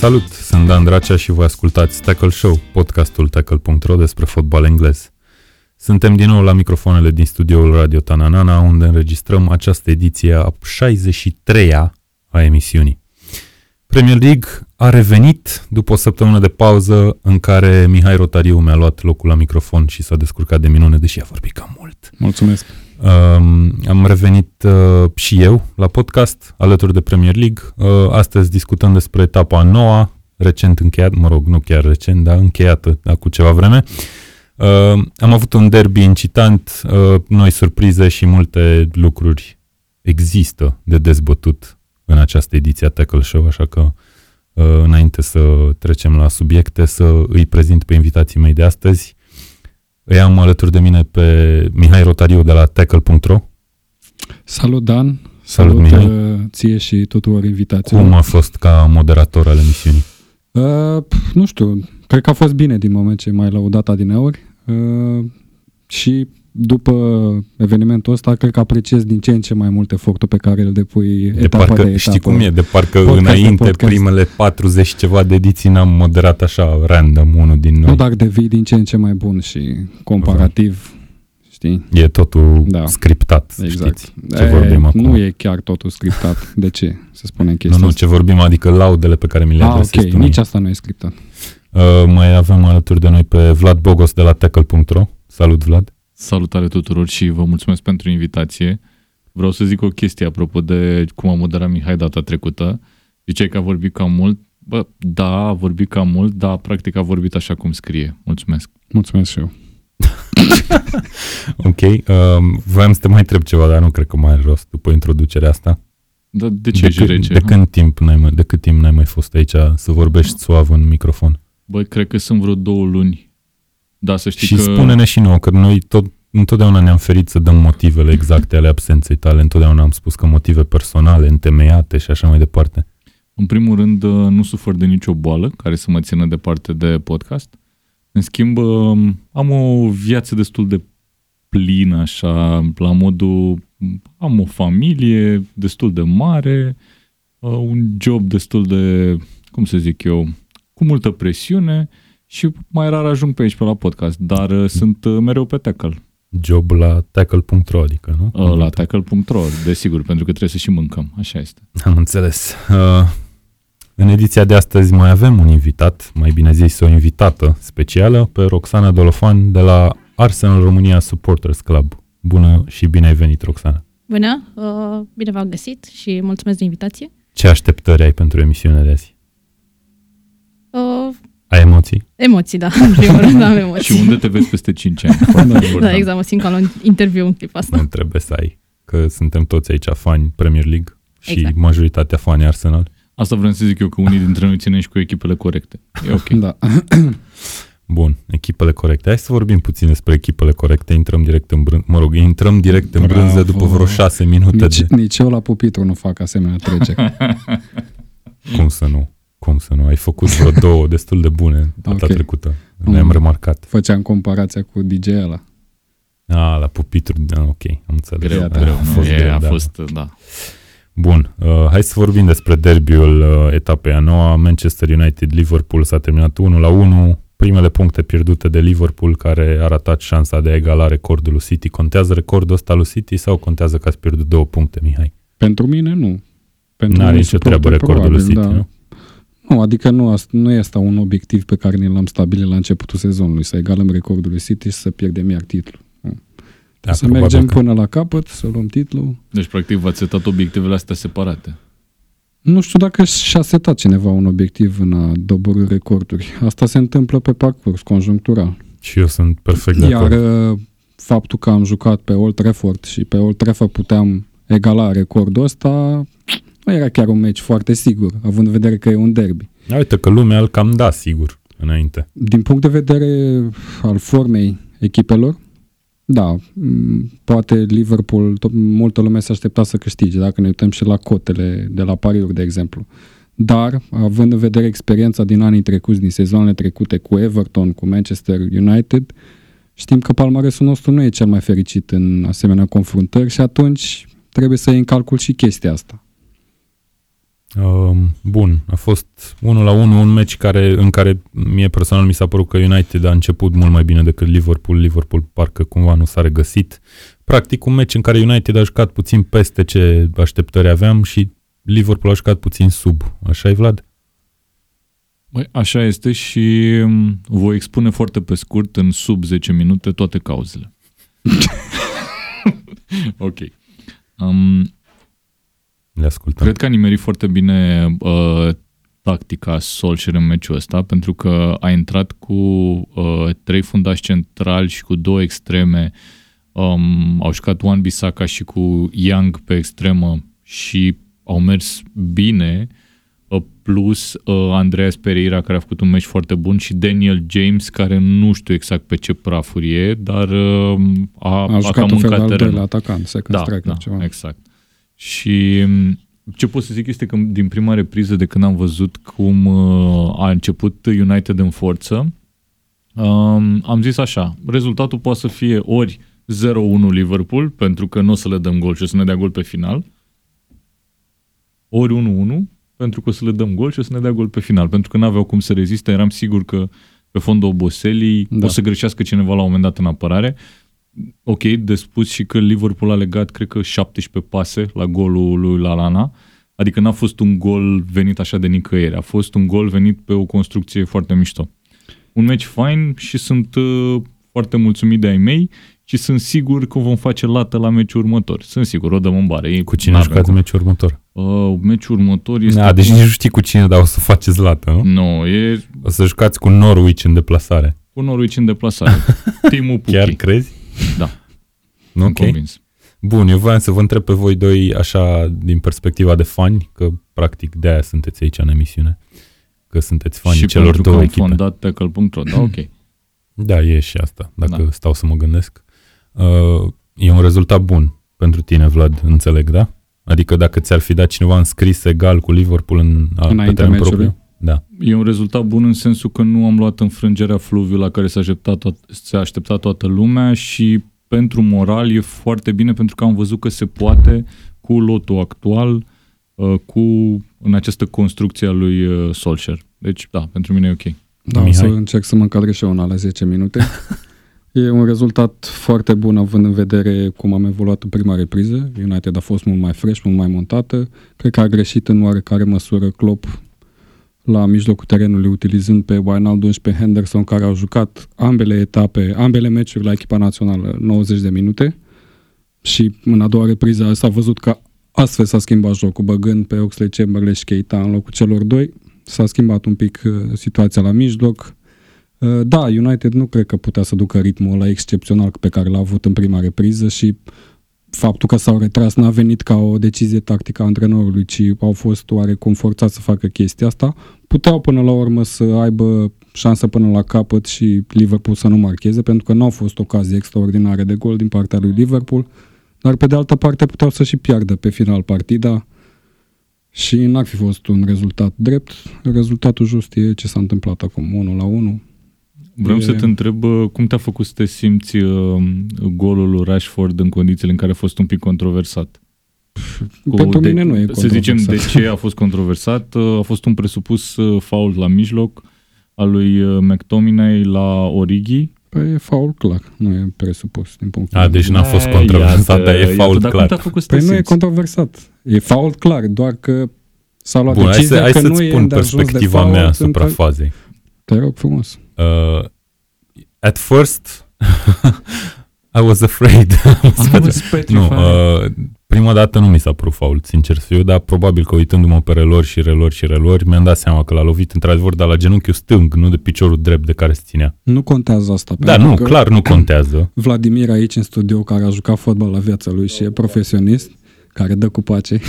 Salut, sunt Dan Dracea și voi ascultați Tackle Show, podcastul tackle.ro despre fotbal englez. Suntem din nou la microfoanele din studioul Radio Tananana, unde înregistrăm această ediție a 63-a a emisiunii. Premier League a revenit după o săptămână de pauză în care Mihai Rotariu mi-a luat locul la microfon și s-a descurcat de minune, deși a vorbit cam mult. Mulțumesc! Um, am revenit uh, și eu la podcast alături de Premier League. Uh, astăzi discutăm despre etapa noua, recent încheiat, mă rog, nu chiar recent, dar încheiată acum ceva vreme. Uh, am avut un derby incitant, uh, noi surprize și multe lucruri există de dezbătut în această ediție a Tackle Show, așa că uh, înainte să trecem la subiecte, să îi prezint pe invitații mei de astăzi. Îi am alături de mine pe Mihai Rotariu de la tackle.ro. Salut, Dan! Salut, Salut Mihai! uh, ție și tuturor invitațiilor. Cum a fost ca moderator al emisiunii? Uh, pf, nu știu, cred că a fost bine din moment ce m-ai laudat adineori uh, și după evenimentul ăsta, cred că apreciez din ce în ce mai mult efortul pe care îl depui De etapă parcă, de etapă. știi cum e, de parcă Podcast de înainte, podcast. primele 40 ceva de ediții n-am moderat așa random unul din noi. Nu, dar devii din ce în ce mai bun și comparativ, știi? E totul Da. scriptat, Exact. știți ce vorbim acum. Nu e chiar totul scriptat. De ce să spunem nu, chestia nu, asta? ce vorbim, adică laudele pe care mi le Ah, adresezi ok, tu mie. nici asta nu e scriptat. Uh, mai avem alături de noi pe Vlad Bogos de la tackle.ro. Salut, Vlad! Salutare tuturor și vă mulțumesc pentru invitație. Vreau să zic o chestie apropo de cum a moderat Mihai data trecută. Ziceai că a vorbit cam mult. Bă, da, a vorbit cam mult, dar practic a vorbit așa cum scrie. Mulțumesc. Mulțumesc și eu. Ok, um, voiam să te mai întreb ceva, dar nu cred că mai are rost după introducerea asta. Da, de ce de, ești cât, rece? de, când timp n-ai mai, de cât timp n-ai mai fost aici să vorbești suav în microfon? Băi, cred că sunt vreo două luni. Da, să știi și că... spune-ne și nouă, că noi tot, întotdeauna ne-am ferit să dăm motivele exacte ale absenței tale, întotdeauna am spus că motive personale, întemeiate și așa mai departe. În primul rând, uh, nu sufăr de nicio boală care să mă țină departe de podcast. În schimb, uh, am o viață destul de plină, așa, la modul... Am o familie destul de mare, uh, un job destul de, cum să zic eu, cu multă presiune și mai rar ajung pe aici pe la podcast, dar uh, sunt uh, mereu pe tackle, Job la tackle.ro, adică, nu? uh, la tackle.ro, desigur, pentru că trebuie să și mâncăm, așa este. Am înțeles. Uh, în ediția de astăzi mai avem un invitat, mai bine zis o invitată specială, pe Roxana Dolofan de la Arsenal România Supporters Club. Bună și bine ai venit, Roxana. Bună, uh, bine v-am găsit și mulțumesc de invitație. Ce așteptări ai pentru emisiunea de azi? Uh, Ai emoții? emoții, da, în primul rând am emoții. Și unde te vezi peste 5 ani? Da, exact, mă simt ca la un interviu în clipa asta. Nu trebuie să ai, că suntem toți aici fani Premier League și Exact. majoritatea fani Arsenal. Asta vreau să zic eu, că unii dintre noi ținem și cu echipele corecte. E ok. Da. Bun, echipele corecte. Hai să vorbim puțin despre echipele corecte. Intrăm direct în brânză. Mă rog, intrăm direct în Bravo. brânză după vreo șase minute Nici, de... nici eu la pupitru nu fac asemenea treceri. Cum să nu? Cum să nu? Ai făcut vreo două destul de bune data Ok. trecută. Ne-am Mm. remarcat. Făceam comparația cu DJ ăla. A, la pupitru, da, ok, am înțeles. Greu, Da, greu. a nu, fost e, greu, a da. fost, da. Bun, uh, hai să vorbim despre derbiul uh, etapei a noua. Manchester United-Liverpool s-a terminat 1 la 1. Primele puncte pierdute de Liverpool care a ratat șansa de a egala recordul lui City. Contează recordul ăsta lui City sau contează că ați pierdut două puncte, Mihai? Pentru mine, nu. Pentru N-are unii nicio suporteri, treabă recordul lui probabil, City, da. nu? Nu, adică nu, ast- nu este un obiectiv pe care ni l-am stabilit la începutul sezonului, să egalăm recordul lui City și să pierdem iar titlul. Da, să probabil mergem că- până la capăt, să luăm titlul. Deci, practic, v-ați setat obiectivele astea separate. Nu știu dacă și-a setat cineva un obiectiv în a dobori recorduri. Asta se întâmplă pe parcurs, conjunctural. Și eu sunt perfect de Iar acord. uh, faptul că am jucat pe Old Trafford și pe Old Trafford puteam egala recordul ăsta, nu era chiar un meci foarte sigur, având în vedere că e un derby. Uite că lumea îl cam da, sigur, înainte. Din punct de vedere al formei echipelor, da, m, poate Liverpool, tot, multă lume se aștepta să câștige, dacă ne uităm și la cotele de la pariuri, de exemplu. Dar, având în vedere experiența din anii trecuți, din sezoanele trecute cu Everton, cu Manchester United, știm că palmaresul nostru nu e cel mai fericit în asemenea confruntări și atunci trebuie să iei în calcul și chestia asta. Uh, bun, a fost 1 la 1 un meci care, în care mie personal mi s-a părut că United a început mult mai bine decât Liverpool. Liverpool parcă cumva nu s-a regăsit. Practic un meci în care United a jucat puțin peste ce așteptări aveam și Liverpool a jucat puțin sub. Așa e, Vlad? Băi, așa este și um, voi expune foarte pe scurt, în sub 10 minute, toate cauzele. ok. Um, Le ascultăm. Cred că a nimerit foarte bine uh, tactica Solskjaer în meciul ăsta, pentru că a intrat cu uh, trei fundași centrali și cu două extreme. Um, au jucat Wan Bissaka și cu Young pe extremă și au mers bine, uh, plus uh, Andreas Pereira, care a făcut un meci foarte bun, și Daniel James, care nu știu exact pe ce prafuri e, dar uh, a, A a jucat cam un fel de mâncat al terenul. doilea atacant, second Da, striker, da, ceva. exact. Și m, ce pot să zic este că din prima repriză de când am văzut cum uh, a început United în forță, um, am zis așa, rezultatul poate să fie ori 0-1 Liverpool, pentru că nu o să le dăm gol și o să ne dea gol pe final, ori 1-1, pentru că o să le dăm gol și o să ne dea gol pe final, pentru că nu aveau cum să reziste, eram sigur că pe fondul oboselii Da. o să greșească cineva la un moment dat în apărare. Ok, de spus și că Liverpool a legat, cred că 17 pase la golul lui Lalana, adică n-a fost un gol venit așa de nicăieri, a fost un gol venit pe o construcție foarte mișto. Un meci fain și sunt uh, foarte mulțumit de ai mei și sunt sigur că vom face lată la meciul următor. Sunt sigur, o dăm în bare. Ei Cu cine n-avem jucați cum. meciul următor? Uh, meciul următor este... Da, deci cu- nici nu știi cu cine, dar o să faceți lată, nu? Nu, e O să jucați cu Norwich în deplasare. cu Norwich în deplasare. Timul Puchi. Chiar crezi? Da. Nu, Sunt ok. convins. Bun, eu voiam să vă întreb pe voi doi așa din perspectiva de fani, că practic de-aia sunteți aici în emisiune, că sunteți fani și celor pentru că două am echipe. fondat tackle.ro. Da, ok. Da, e și asta, dacă Da. stau să mă gândesc. Uh, e un rezultat bun pentru tine, Vlad, înțeleg, da? Adică dacă ți-ar fi dat cineva înscris egal cu Liverpool în, a, pe Înaintea teren meciului? propriu. Da. E un rezultat bun în sensul că nu am luat înfrângerea fluviu la care s-a așteptat, to- s-a așteptat toată lumea și pentru moral e foarte bine pentru că am văzut că se poate cu lotul actual, uh, cu în această construcție a lui uh, Solskjaer. Deci, da, pentru mine e ok. Da, o Mihai? să încerc să mă încadrez și eu în alea 10 minute. e un rezultat foarte bun având în vedere cum am evoluat în prima repriză. United a fost mult mai fresh, mult mai montată. Cred că a greșit în oarecare măsură Klopp la mijlocul terenului utilizând pe Wijnaldum și pe Henderson care au jucat ambele etape, ambele meciuri la echipa națională 90 de minute și în a doua repriză s-a văzut că astfel s-a schimbat jocul, băgând pe Oxley Chamberlain și Keita în locul celor doi. S-a schimbat un pic uh, situația la mijloc. Uh, Da, United nu cred că putea să ducă ritmul ăla excepțional pe care l-a avut în prima repriză și faptul că s-au retras n-a venit ca o decizie tactică a antrenorului, ci au fost oarecum forțați să facă chestia asta. Puteau până la urmă să aibă șansă până la capăt și Liverpool să nu marcheze, pentru că nu au fost ocazii extraordinare de gol din partea lui Liverpool, dar pe de altă parte puteau să și piardă pe final partida și n-ar fi fost un rezultat drept. Rezultatul just e ce s-a întâmplat acum, 1 la 1. Vreau E- să te întreb uh, cum te-a făcut să te simți uh, golul lui Rashford în condițiile în care a fost un pic controversat? Cu- Pentru de, mine nu e Să zicem de controversat. ce a fost controversat. Uh, A fost un presupus uh, fault la mijloc al lui uh, McTominay la Origi. Păi e faul clar, nu e presupus din punctul A, meu de deci vedere. n-a fost Eh, controversat, iată, dar e iată, fault dar clar. Cum te-a făcut să te Păi nu e simți? controversat. E fault clar, doar că s-a luat Bun, hai, decizia să, hai că să-ți nu e spun îndeajuns de perspectiva fault mea în asupra care- fazei. Te rog frumos. Uh, at first, I was afraid. nu, uh, prima dată nu mi s-a părut fault, sincer să fiu, dar probabil că uitându-mă pe relori și relori și relori, mi-am dat seama că l-a lovit într-adevăr, dar la genunchiul stâng, nu de piciorul drept de care se ținea. Nu contează asta. Da, pentru nu, că clar nu contează. Vladimir aici în studio, care a jucat fotbal la viața lui și e profesionist, care dă cu pace,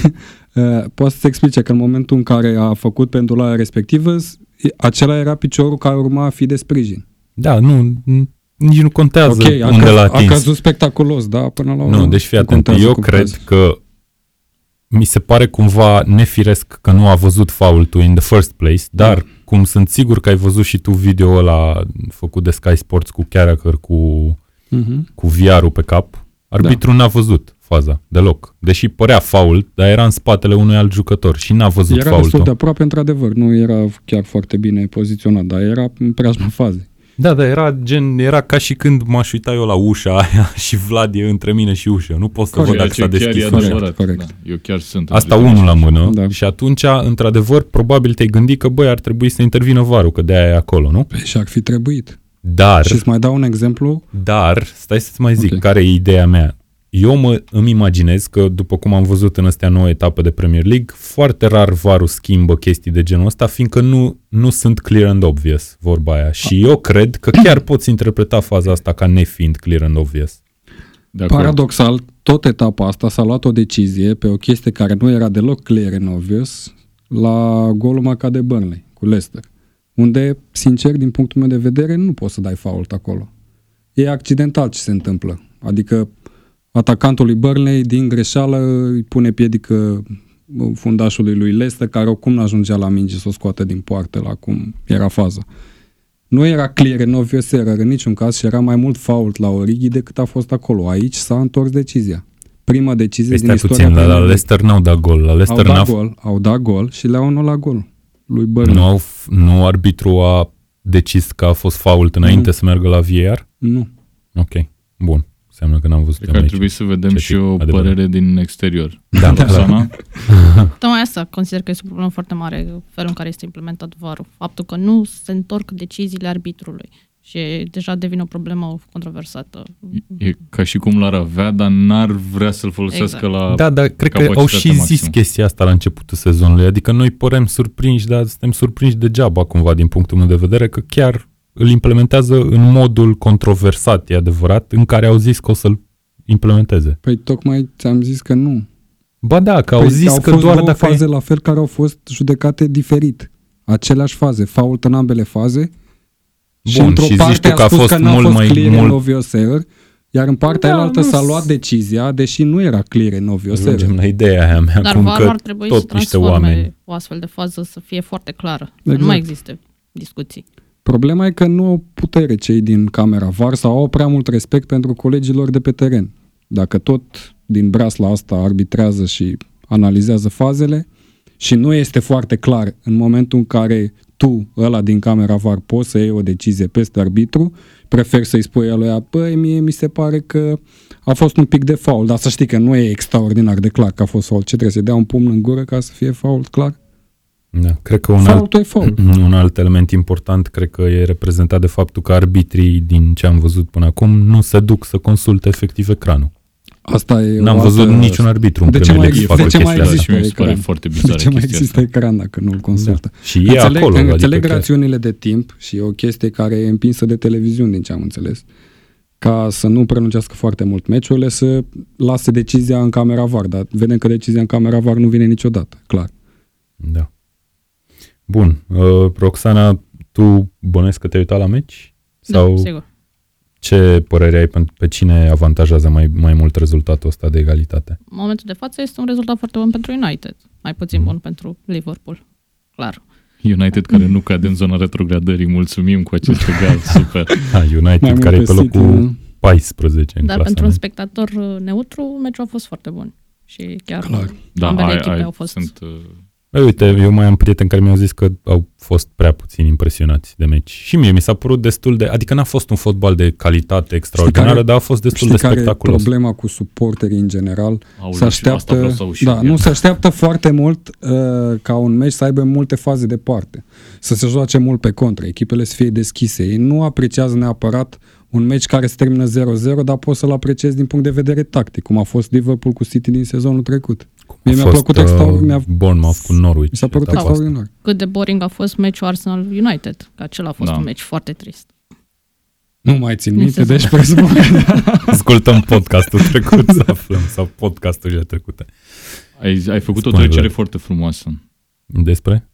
uh, poate să-ți explice că în momentul în care a făcut pendularea respectivă, s- acela era piciorul care urma a fi de sprijin. Da, nu, n- nici nu contează Ok, a, unde căz, l-a a atins. căzut spectaculos, da, până la urmă. Nu, deci fii nu atent, contează eu cum cred căzi. că mi se pare cumva nefiresc că nu a văzut faultul in the first place, dar Da. cum sunt sigur că ai văzut și tu video ăla făcut de Sky Sports cu Carragher cu, Mhm. cu VR-ul pe cap, arbitru n-a văzut faza, deloc. Deși părea fault, dar era în spatele unui alt jucător și n-a văzut Era faultul. destul de aproape, într-adevăr. Nu era chiar foarte bine poziționat, dar era în preajma fazei. Da, da, era gen, era ca și când m-aș uita eu la ușa aia și Vlad e între mine și ușă. Nu pot să Corect. văd dacă s-a Ceea ce chiar deschis e ușa. Corect, adevărat. corect. Da, eu chiar sunt. Asta într-o unul la mână Da. da. și atunci, într-adevăr, probabil te-ai gândit că, băi, ar trebui să intervină varul, că de-aia e acolo, nu? Păi și ar fi trebuit. Dar, Și îți mai dau un exemplu. dar, stai să-ți mai zic, Ok. care e ideea mea. Eu mă, îmi imaginez că, după cum am văzut în astea nouă etape de Premier League, foarte rar varul schimbă chestii de genul ăsta, fiindcă nu, nu sunt clear and obvious, vorba aia. Și eu cred că chiar poți interpreta faza asta ca nefiind clear and obvious. De acord. Paradoxal, tot etapa asta s-a luat o decizie pe o chestie care nu era deloc clear and obvious la golul marcat de Burnley cu Leicester. Unde, sincer, din punctul meu de vedere, nu poți să dai fault acolo. E accidental ce se întâmplă. Adică atacantul lui Burnley, din greșeală, îi pune piedică fundașului lui Leicester, care oricum nu ajungea la minge să o scoată din poartă la cum era faza. Nu era clear and obvious error în niciun caz și era mai mult fault la Origi decât a fost acolo. Aici s-a întors decizia. Prima decizie Păi din stai istoria puțin, la, la Premier League. Leicester n-au dat gol. La au Leicester n-a dat gol, au dat gol și le-au anulat gol lui Burnley. Nu, au, f- nu arbitru a decis că a fost fault înainte Nu. să meargă la VAR? Nu. Ok, bun. Înseamnă că n-am văzut Cred că ar aici. trebui să vedem Ce și tip o adevărat. părere din exterior. Da, da. Roxana? Tocmai asta consider că este o problemă foarte mare, felul în care este implementat varul. Faptul că nu se întorc deciziile arbitrului și deja devine o problemă controversată. E ca și cum l-ar avea, dar n-ar vrea să-l folosească Exact. la... Da, dar cred că au Capacitatea și zis maximă. chestia asta la începutul sezonului. Adică noi părem surprinși, dar suntem surprinși degeaba cumva din punctul meu de vedere că chiar îl implementează în modul controversat, e adevărat, în care au zis că o să-l implementeze. Păi tocmai ți-am zis că nu. Ba da, că au păi zis au că fost doar două dacă... faze la fel care au fost judecate diferit. Aceleași faze. Fault în ambele faze. și Bun, într-o și zici parte tu că a spus fost că n-a mult fost mai clear and mult- obvious error, iar în partea Da, da, altă nu s-a s- luat decizia, deși nu era clear and obvious Ajungem error. la ideea aia mea, Dar cum varul că ar trebui să tot niște transforme oameni. o astfel de fază să fie foarte clară. Să Exact. nu mai existe discuții. Problema e că nu au putere cei din camera VAR sau au prea mult respect pentru colegilor de pe teren. Dacă tot din brasla asta arbitrează și analizează fazele și nu este foarte clar în momentul în care tu, ăla din camera VAR, poți să iei o decizie peste arbitru, prefer să-i spui lui, băi, mie mi se pare că a fost un pic de faul, dar să știi că nu e extraordinar de clar că a fost faul. Ce trebuie să dea un pumn în gură ca să fie faul clar? Da, cred că un alt, Faultul e faul. un alt element important cred că e reprezentat de faptul că arbitrii, din ce am văzut până acum, nu se duc să consulte efectiv ecranul. Asta e N-am o văzut altă- niciun arbitru în De ce Premier mai League să exist- facă de ce mai chestia există? asta. Și mie mi se pare ecran. foarte De bizară ce mai chestia există asta. ecran dacă nu-l consultă? Și e înțeleg, acolo. înțeleg adică chiar- rațiunile de timp și e o chestie care e împinsă de televiziuni, din ce am înțeles. Ca să nu prelungească foarte mult meciurile, să lase decizia în camera VAR, dar vedem că decizia în camera VAR nu vine niciodată, clar. Da. Bun. Uh, Roxana, tu bănesc că te-ai uitat la meci? Sau Da, sigur. ce părere ai pe, pe cine avantajează mai, mai mult rezultatul ăsta de egalitate? În momentul de față este un rezultat foarte bun pentru United, mai puțin bun pentru Liverpool. Clar. United care nu cade în zona retrogradării. Mulțumim cu acest egal. Super. Ha, United, Mai care e mult pe City, locul nu? 14 în Dar clasa. pentru nu? un spectator uh, neutru, meciul a fost foarte bun. Și chiar Clar. Da, ambele ai, echipe ai, au fost... sunt... Uh, Băi, uite, eu mai am prieteni care mi-au zis că au fost prea puțin impresionați de meci. Și mie mi s-a părut destul de... Adică n-a fost un fotbal de calitate extraordinară, care- dar a fost destul Știi de care e spectaculos. problema cu suporterii în general? aoleu, se și asta așteaptă, vreau să aud și da, eu. nu se așteaptă foarte mult uh, ca un meci să aibă multe faze de parte, să se joace mult pe contra, echipele să fie deschise. Ei nu apreciază neapărat un meci care se termină 0-0, dar poți să-l apreciezi din punct de vedere tactic, cum a fost Liverpool cu City din sezonul trecut. Cum Mie a mi-a fost, plăcut uh, extraordinar. Mi-a- Bournemouth cu Norwich. Mi s-a părut etapa asta. extraordinar. Cât de boring a fost meciul Arsenal United, că acela a fost Da. un meci foarte trist. Nu mai țin Din minte, sezon. deci presupun că Ascultăm podcastul trecut să aflăm, sau podcasturile trecute. Ai, ai făcut o Spune, trecere Vlad. foarte frumoasă. Despre?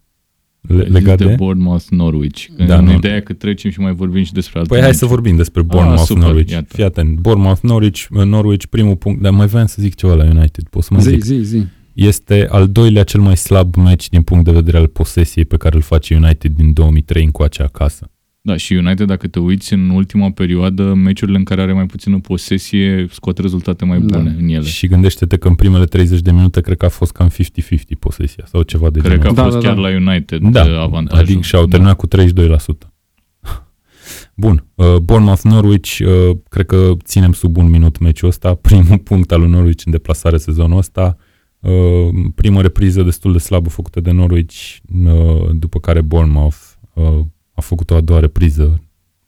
Le, Ai legat zis de de? Bournemouth Norwich. Da, Da, în nu. ideea că trecem și mai vorbim și despre alte Păi hai meciuri. să vorbim despre Bournemouth super, Norwich. iată. Fii atent, Bournemouth Norwich, Norwich primul punct, dar mai vreau să zic ceva la United, pot să mă zi, zic. zi, zi. Este al doilea cel mai slab meci din punct de vedere al posesiei pe care îl face United din 2003 încoace acasă. Da, și United, dacă te uiți în ultima perioadă, meciurile în care are mai puțină posesie scoate rezultate mai Da. bune în ele. Și gândește-te că în primele 30 de minute cred că a fost cam 50-50 posesia sau ceva de Cred că a genul. Da, fost da, chiar da. la United da, uh, avantajul. adică și-au terminat cu 32%. Bun, uh, Bournemouth-Norwich, uh, cred că ținem sub un minut meciul ăsta, primul punct al lui Norwich în deplasare sezonul ăsta, uh, primă repriză destul de slabă făcută de Norwich, uh, după care Bournemouth uh, a făcut o a doua repriză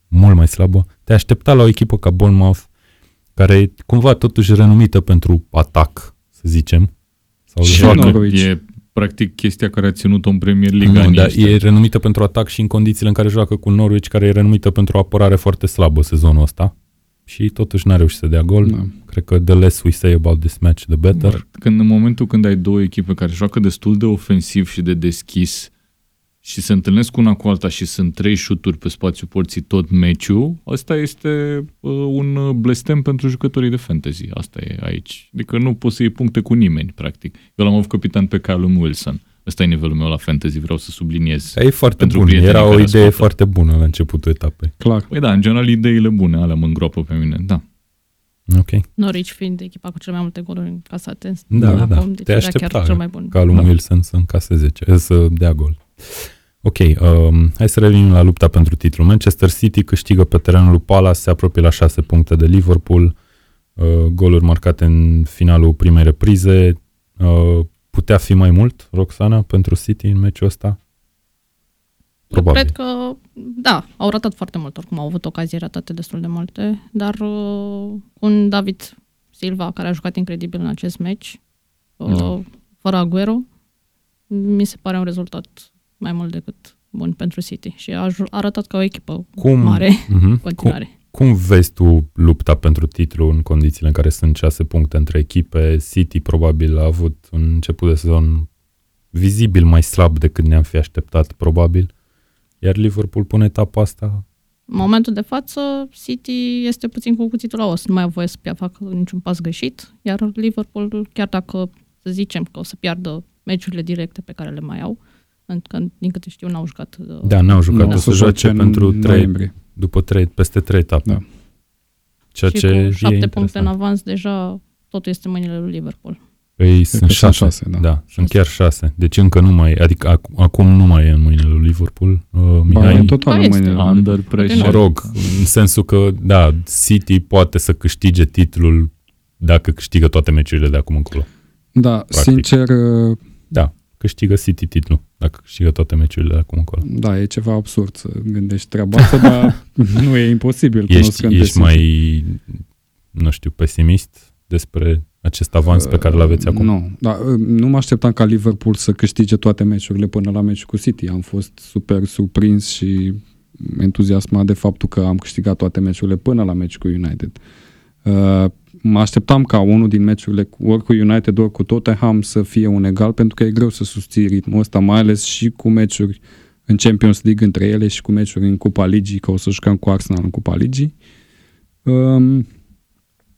mult mai slabă. Te aștepta la o echipă ca Bournemouth, care e cumva totuși renumită pentru atac, să zicem, sau Și joacă Norwich. E practic chestia care a ținut-o în Premier League nu, anii dar ăștia. e renumită pentru atac și în condițiile în care joacă cu Norwich, care e renumită pentru o apărare foarte slabă sezonul ăsta. Și totuși n-a reușit să dea gol. Da. Cred că the less we say about this match, the better. Bă, Când în momentul când ai două echipe care joacă destul de ofensiv și de deschis și se întâlnesc una cu alta și sunt trei șuturi pe spațiu porții tot meciul, asta este uh, un uh, blestem pentru jucătorii de fantasy. Asta e aici. Adică nu poți să iei puncte cu nimeni, practic. Eu l-am avut capitan pe Callum Wilson. Ăsta e nivelul meu la fantasy, vreau să subliniez. E foarte Pentru bun. prietenii Era o care idee ascultă. foarte bună la începutul etapei. Clar. Păi da, în general, ideile bune, alea mă îngroapă pe mine, da. Ok. Norwich fiind echipa cu cele mai multe goluri încasate. Da, acum, da. deci Te era aștepta chiar cel mai bun. ca lui Da. Wilson să încaseze 10, să dea gol. Ok, um, hai să revenim la lupta pentru titlu. Manchester City câștigă pe terenul lui Palace, se apropie la 6 puncte de Liverpool, uh, goluri marcate în finalul primei reprize. Uh, putea fi mai mult, Roxana, pentru City în meciul ăsta? Probabil. Eu cred că, da, au ratat foarte mult, oricum au avut ocazii ratate destul de multe, dar uh, un David Silva, care a jucat incredibil în acest meci, uh, Da. fără Aguero, mi se pare un rezultat mai mult decât bun pentru City și a ju- a arătat ca o echipă Cum- mare Mhm. în Cum, continuare. cum vezi tu lupta pentru titlu în condițiile în care sunt 6 puncte între echipe? City probabil a avut un început de sezon vizibil mai slab decât ne-am fi așteptat, probabil. Iar Liverpool pune etapa asta În momentul de față, City este puțin cu cuțitul la os, nu mai au voie să pia- facă niciun pas greșit, iar Liverpool, chiar dacă să zicem că o să piardă meciurile directe pe care le mai au, pentru că, din câte știu, n-au jucat uh, Da, n-au jucat. Nu, o să să joace joace pentru în 3, noiembrie. după 3, peste 3 etape. Da. Ceea și ce cu e șapte puncte în interesant. avans, deja totul este în mâinile lui Liverpool. Păi sunt că sunt 6, șase, da. da. sunt Șase. chiar 6. Deci încă nu mai, adică ac- acum nu mai e în mâinile lui Liverpool. Uh, Ba, Mihai, în total Ba, în este. mâinile lui. Under pressure. Mă rog, în sensul că, da, City poate să câștige titlul dacă câștigă toate meciurile de acum încolo. Da, Practic. sincer, uh, Da, câștigă City titlul dacă câștigă toate meciurile de acum încolo. da, e ceva absurd să gândești treaba asta, dar nu e imposibil. Ești, cunoscând ești City. mai, nu știu, pesimist despre acest avans pe care îl aveți acum? Nu, da, nu mă așteptam ca Liverpool să câștige toate meciurile până la meciul cu City. Am fost super surprins și entuziasmat de faptul că am câștigat toate meciurile până la meciul cu United. Uh, mă așteptam ca unul din meciurile cu- ori cu United, ori cu Tottenham să fie un egal, pentru că e greu să susții ritmul ăsta, mai ales și cu meciuri în Champions League între ele și cu meciuri în Cupa Ligii, că o să jucăm cu Arsenal în Cupa Ligii. Um,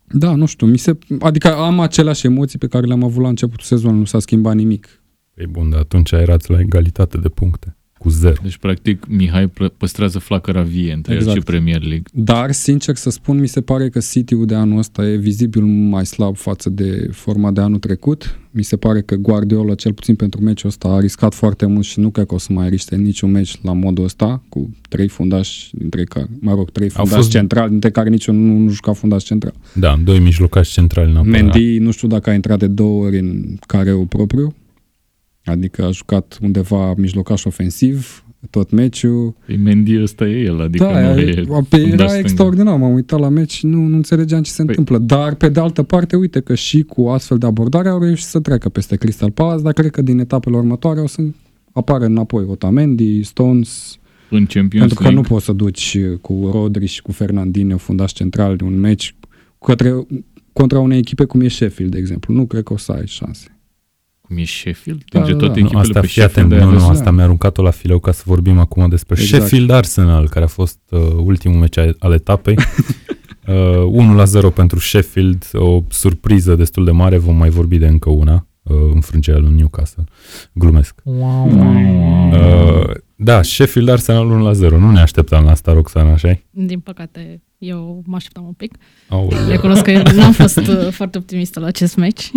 da, nu știu, mi se, adică am aceleași emoții pe care le-am avut la începutul sezonului, nu s-a schimbat nimic. Păi bun, dar atunci erați la egalitate de puncte, cu zero. Deci, practic, Mihai pr- păstrează flacăra vie între el Exact. și Premier League. Dar, sincer să spun, mi se pare că City-ul de anul ăsta e vizibil mai slab față de forma de anul trecut. Mi se pare că Guardiola, cel puțin pentru meciul ăsta, a riscat foarte mult și nu cred că o să mai riște niciun meci la modul ăsta, cu trei fundași, dintre care, mă rog, trei fundași fost- centrali, dintre care niciun nu, nu juca fundaș central. Da, doi mijlocași centrali în apărare. Mendy, nu știu dacă a intrat de două ori în careul propriu, adică a jucat undeva mijlocaș ofensiv, tot meciul. Păi Mendy ăsta e el, adică da, nu e, e pe, fundaș era stâng. extraordinar, m-am uitat la meci și nu, nu înțelegeam ce se Păi- întâmplă. Dar, pe de altă parte, uite că și cu astfel de abordare au reușit să treacă peste Crystal Palace, dar cred că din etapele următoare o să apară înapoi Otamendi, Stones, În Champions pentru că League. nu poți să duci cu Rodri și cu Fernandinho, fundaș central, un meci către, contra unei echipe cum e Sheffield, de exemplu. Nu cred că o să ai șanse. Cum e Sheffield? Da, Dintre da, toate da. Nu, echipele asta, pe fii atent, Sheffield ai nu, nu, ales? asta Da. mi-a aruncat-o la fileu ca să vorbim acum despre Exact. Sheffield Arsenal, care a fost uh, ultimul meci a- al etapei. uh, 1 la 0 pentru Sheffield, o surpriză destul de mare, vom mai vorbi de încă una, uh, înfrângerea lui Newcastle. Glumesc. Uh, Da, Sheffield Arsenal 1 la 0. Nu ne așteptam la asta, Roxana, așa Din păcate, eu mă așteptam un pic. Aoleu. Recunosc că n-am fost uh, foarte optimistă la acest match.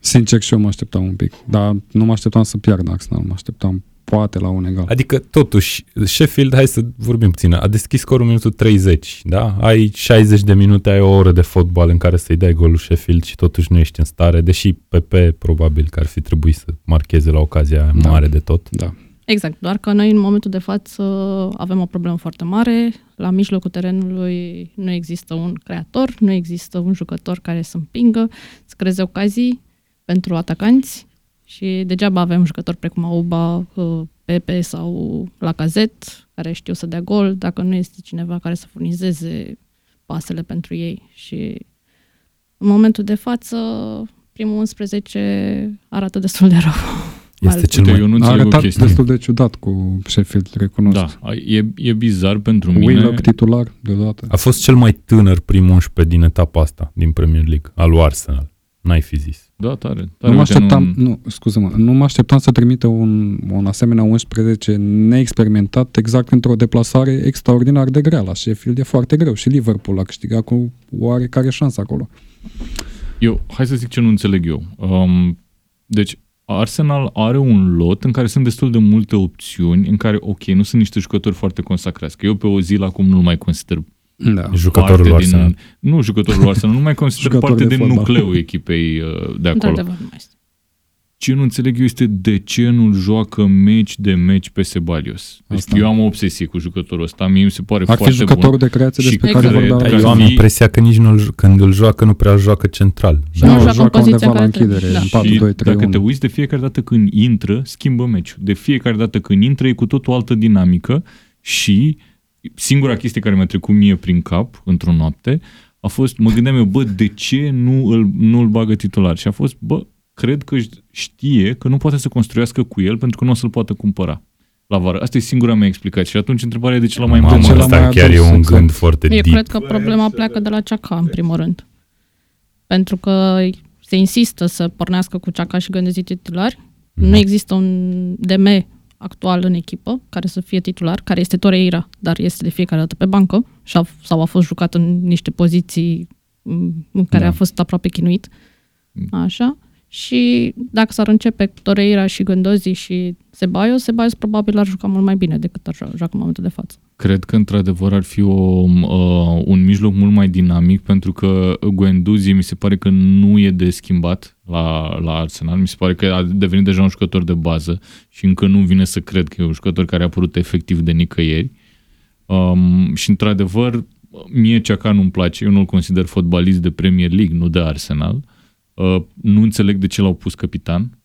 Sincer și eu mă așteptam un pic, dar nu mă așteptam să piardă Arsenal, mă așteptam poate la un egal. Adică, totuși, Sheffield, hai să vorbim puțin, a deschis scorul minutul 30, da? Ai 60 de minute, ai o oră de fotbal în care să-i dai golul Sheffield și totuși nu ești în stare, deși PP probabil că ar fi trebuit să marcheze la ocazia Da. mare de tot. Da. Exact, doar că noi în momentul de față avem o problemă foarte mare. La mijlocul terenului nu există un creator, nu există un jucător care să împingă, să creeze ocazii pentru atacanți și degeaba avem jucători precum Auba, uh, Pepe sau Lacazette care știu să dea gol dacă nu este cineva care să furnizeze pasele pentru ei și în momentul de față primul 11 arată destul de rău. Mai Este ales- cel Uite, mai... eu nu A înțeleg o arătat chestie. destul de ciudat cu Sheffield, recunosc. Da, e, e bizar pentru mine. Willock titular deodată. A fost cel mai tânăr prim 11 din etapa asta, din Premier League, al lui Arsenal. N-ai fi zis. Da, tare. tare. Nu mă Uite, așteptam, nu, scuză-mă, nu mă așteptam să trimită un, un asemenea 11 neexperimentat exact într-o deplasare extraordinar de grea. La Sheffield e foarte greu și Liverpool a câștigat cu oarecare șansă acolo. Eu, hai să zic ce nu înțeleg eu. Um, deci, Arsenal are un lot în care sunt destul de multe opțiuni, în care, ok, nu sunt niște jucători foarte consacrați, că eu pe o zi acum nu-l mai consider Da. Jucătorul parte lui Arsenal. din... Nu jucătorul Arsenal, nu mai consider Jucător parte de din fotbal. nucleul echipei uh, de acolo. Într-adevăr, nu mai este. Ce nu înțeleg eu este de ce nu joacă meci de meci pe Sebalios. Deci Asta. eu am o obsesie cu jucătorul ăsta, mie mi se pare Ar fi foarte jucătorul bun. de creație Și despre care- care Exact. vorbeam. Dar Eu am fi- impresia că nici nu când îl joacă, nu prea joacă central. Și Da. nu Nu, joacă în joacă poziția undeva în la care trebuie. închidere, Da. în 4 Și 2 3 dacă te 1 uiți de fiecare dată când intră, schimbă meciul. De fiecare dată când intră e cu tot o altă dinamică și singura chestie care mi-a trecut mie prin cap într-o noapte a fost, mă gândeam eu, bă, de ce nu îl, nu îl bagă titular? Și a fost, bă, cred că știe că nu poate să construiască cu el pentru că nu o să-l poată cumpăra la vară. Asta e singura mea explicație. Și atunci întrebarea e de ce l-a mai Mamă, de ce împărțit. l-a asta mai chiar e adus, un exact. gând foarte Eu deep. cred că problema pleacă de la Ceaca, în primul rând. Pentru că se insistă să pornească cu Ceaca și Gândezi titulari. Mhm. Nu există un DM actual în echipă care să fie titular, care este Toreira, dar este de fiecare dată pe bancă și a, sau a fost jucat în niște poziții m, în care Da. a fost aproape chinuit. Așa. Și dacă s-ar începe cu Toreira și Gândozi și Sebaios, Sebaios probabil ar juca mult mai bine decât ar joacă în momentul de față. Cred că într-adevăr ar fi o, uh, un mijloc mult mai dinamic pentru că Guendouzi mi se pare că nu e de schimbat la, la Arsenal. Mi se pare că a devenit deja un jucător de bază și încă nu vine să cred că e un jucător care a apărut efectiv de nicăieri. Um, și într-adevăr, mie Ceaca nu-mi place, eu nu-l consider fotbalist de Premier League, nu de Arsenal. Uh, nu înțeleg de ce l-au pus capitan.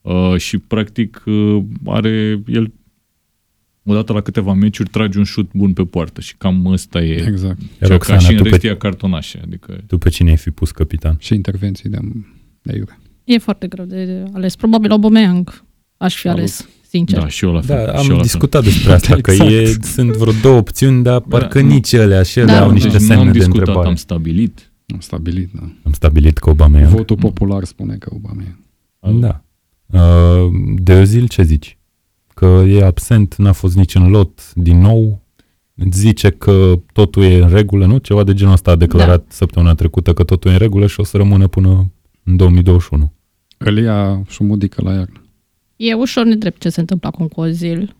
Uh, și practic uh, are el odată la câteva meciuri trage un șut bun pe poartă și cam ăsta e Exact. Ceaca Roxana, și în tu rest pe, e cartonașe. Adică tu pe cine ai fi pus capitan? Și intervenții de, de iure. E foarte greu de ales. Probabil Aubameyang aș fi Salut. ales, sincer. da, și eu la fel. Da, și eu am la discutat despre asta, că Exact. e, sunt vreo două opțiuni, dar parcă nu. nici ele și ele Da. au fel. niște Deci nu semne am de discutat, întrebare. am stabilit. Am stabilit, da. Am stabilit că Obama e. Votul popular spune că Obama e. Da. Uh, de Özil ce zici? Că e absent, n-a fost nici în lot din nou. Zice că totul e în regulă, nu? Ceva de genul ăsta a declarat da. săptămâna trecută că totul e în regulă și o să rămână până în 2021. Îl ia șumudică la iarnă. E ușor nedrept ce se întâmplă acum cu Ozil.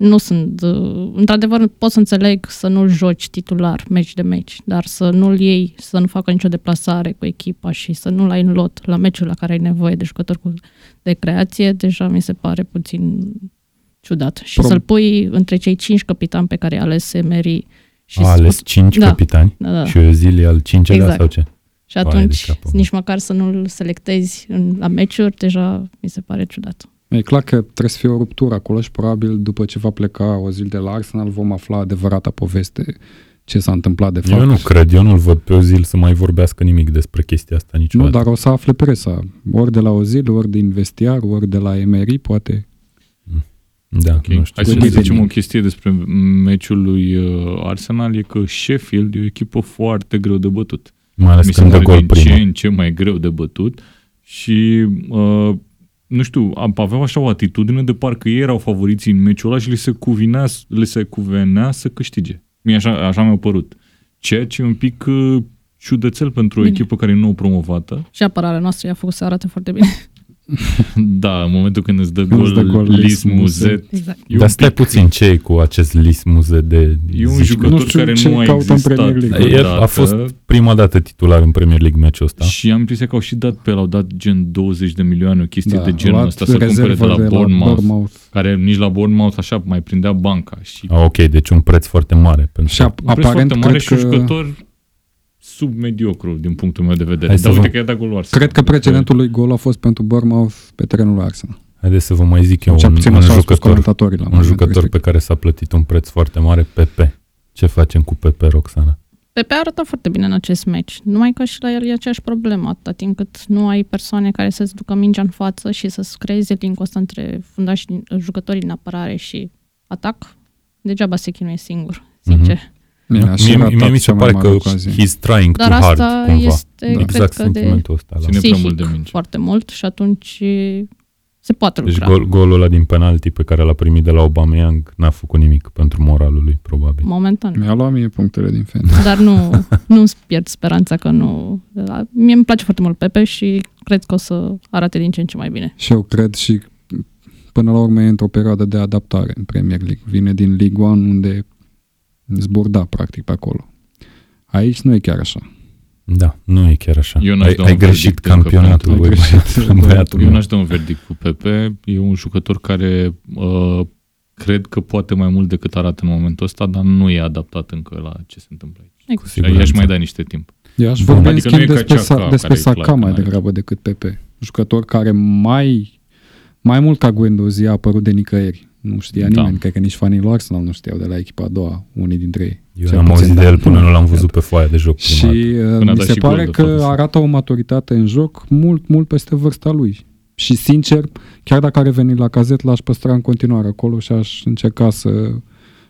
Nu sunt... uh, Într-adevăr, pot să înțeleg să nu-l joci titular, meci de meci, dar să nu-l iei, să nu facă nicio deplasare cu echipa și să nu-l ai în lot la meciul la care ai nevoie de jucători cu, de creație, deja mi se pare puțin ciudat. Și Prob- să-l pui între cei cinci capitani pe care i-a ales Emery și A ales cinci Da. capitani Da, da. și Özil e al cincelea Exact. sau ce? Și Vai de atunci, capul meu. nici măcar să nu-l selectezi în, la meciuri, deja mi se pare ciudat. E clar că trebuie să fie o ruptură acolo și probabil după ce va pleca o zi de la Arsenal vom afla adevărata poveste ce s-a întâmplat de fapt. Eu nu cred, eu nu-l văd pe Özil să mai vorbească nimic despre chestia asta Nu, niciodată. dar o să afle presa. Ori de la Ozil, ori din vestiar, ori de la Emery, poate. Da, Ok. nu știu. Hai să Good ne zicem evening. o chestie despre meciul lui uh, Arsenal, e că Sheffield e o echipă foarte greu de bătut. Mai ales Mi se când dă pare gol din ce primul. în ce mai greu de bătut și uh, nu știu, a- aveau așa o atitudine de parcă ei erau favoriții în meciul ăla și li se, cuvinea, le se cuvenea să câștige. Mie așa, așa mi-a părut. Ceea ce e un pic uh, ciudățel pentru o Bine. echipă care e nou promovată. Și apărarea noastră i-a făcut să arate foarte bine. Da, în momentul când îți dă Când gol, îți dă gol Lis Lis Muzet. Exact. e un Dar stai pic- puțin, ce e cu acest list muze de... E un zici că- jucător Nu știu care ce nu a caută în existat Premier League. El a vreodată. fost prima dată titular în Premier League meciul ăsta. Și am impresia că au și dat pe el, au dat gen 20 de milioane, o chestie Da, de genul luat ăsta, să cumpere de rezervă la Bournemouth, Bournemouth. care nici la Bournemouth așa mai prindea banca. Și Ah, ok, deci un preț foarte mare. Pentru Și ap- un preț aparent foarte mare cred și un că, jucător submediocru din punctul meu de vedere. Hai să Dar uite vă- că i-a dat golul Arsenal. cred că precedentul lui gol a fost pentru Bournemouth pe terenul lui Arsenal. Haideți să vă mai zic eu Cel un, puțin un așa au spus jucător, comentatorii la un momentul jucător pe respectiv. care s-a plătit un preț foarte mare, Pepe. Ce facem cu Pepe, Roxana? Pepe a arătat foarte bine în acest meci, numai că și la el e aceeași problemă, atâta timp cât nu ai persoane care să-ți ducă mingea în față și să-ți creeze link ăsta între fundași, din- jucătorii din apărare și atac, degeaba se chinuie singur, sincer. Mie, Da. a și mie, ratat mie mi se cea mai pare mare că ocazie. he's trying Dar too hard, asta cumva. este, Da. cred exact că, de sentimentul ăsta. La Ține prea mult de psihic minge. foarte mult și atunci se poate deci lucra. gol, golul ăla din penalti pe care l-a primit de la Aubameyang n-a făcut nimic pentru moralul lui, probabil. Momentan. Mi-a luat mie punctele din fel. Dar nu, nu îți pierd speranța că nu... Mie îmi place foarte mult Pepe și cred că o să arate din ce în ce mai bine. Și eu cred și până la urmă e într-o perioadă de adaptare în Premier League. Vine din League One unde zburda practic pe acolo. Aici nu e chiar așa. Da, nu e chiar așa. Eu n-aș ai da un ai greșit verdict încă campionatul, pentru- băi, Ai greșit, băiatul, băiatul Eu meu. n-aș da un verdict cu Pepe. E un jucător care uh, cred că poate mai mult decât arată în momentul ăsta, dar nu e adaptat încă la ce se întâmplă aici. Exact. Și i-aș siguranță. mai da niște timp. Eu aș Bun, vorbi adică în schimb nu e ca despre, Xhaka, Sa- despre care e clar Saka că mai n-are. degrabă decât Pepe. Jucător care mai, mai mult ca Guendouzi a apărut de nicăieri. Nu știa Da. nimeni, cred că nici fanii lui Arsenal nu știau de la echipa a doua, unii dintre ei. Eu Cel am puțin, auzit da. de el până nu l-am văzut pe foaia de joc Și prima dată. uh, Până a mi dat se și gol, pare de că fapt. arată o maturitate în joc mult, mult peste vârsta lui. Și sincer, chiar dacă are venit la cazet, l-aș păstra în continuare acolo și aș încerca să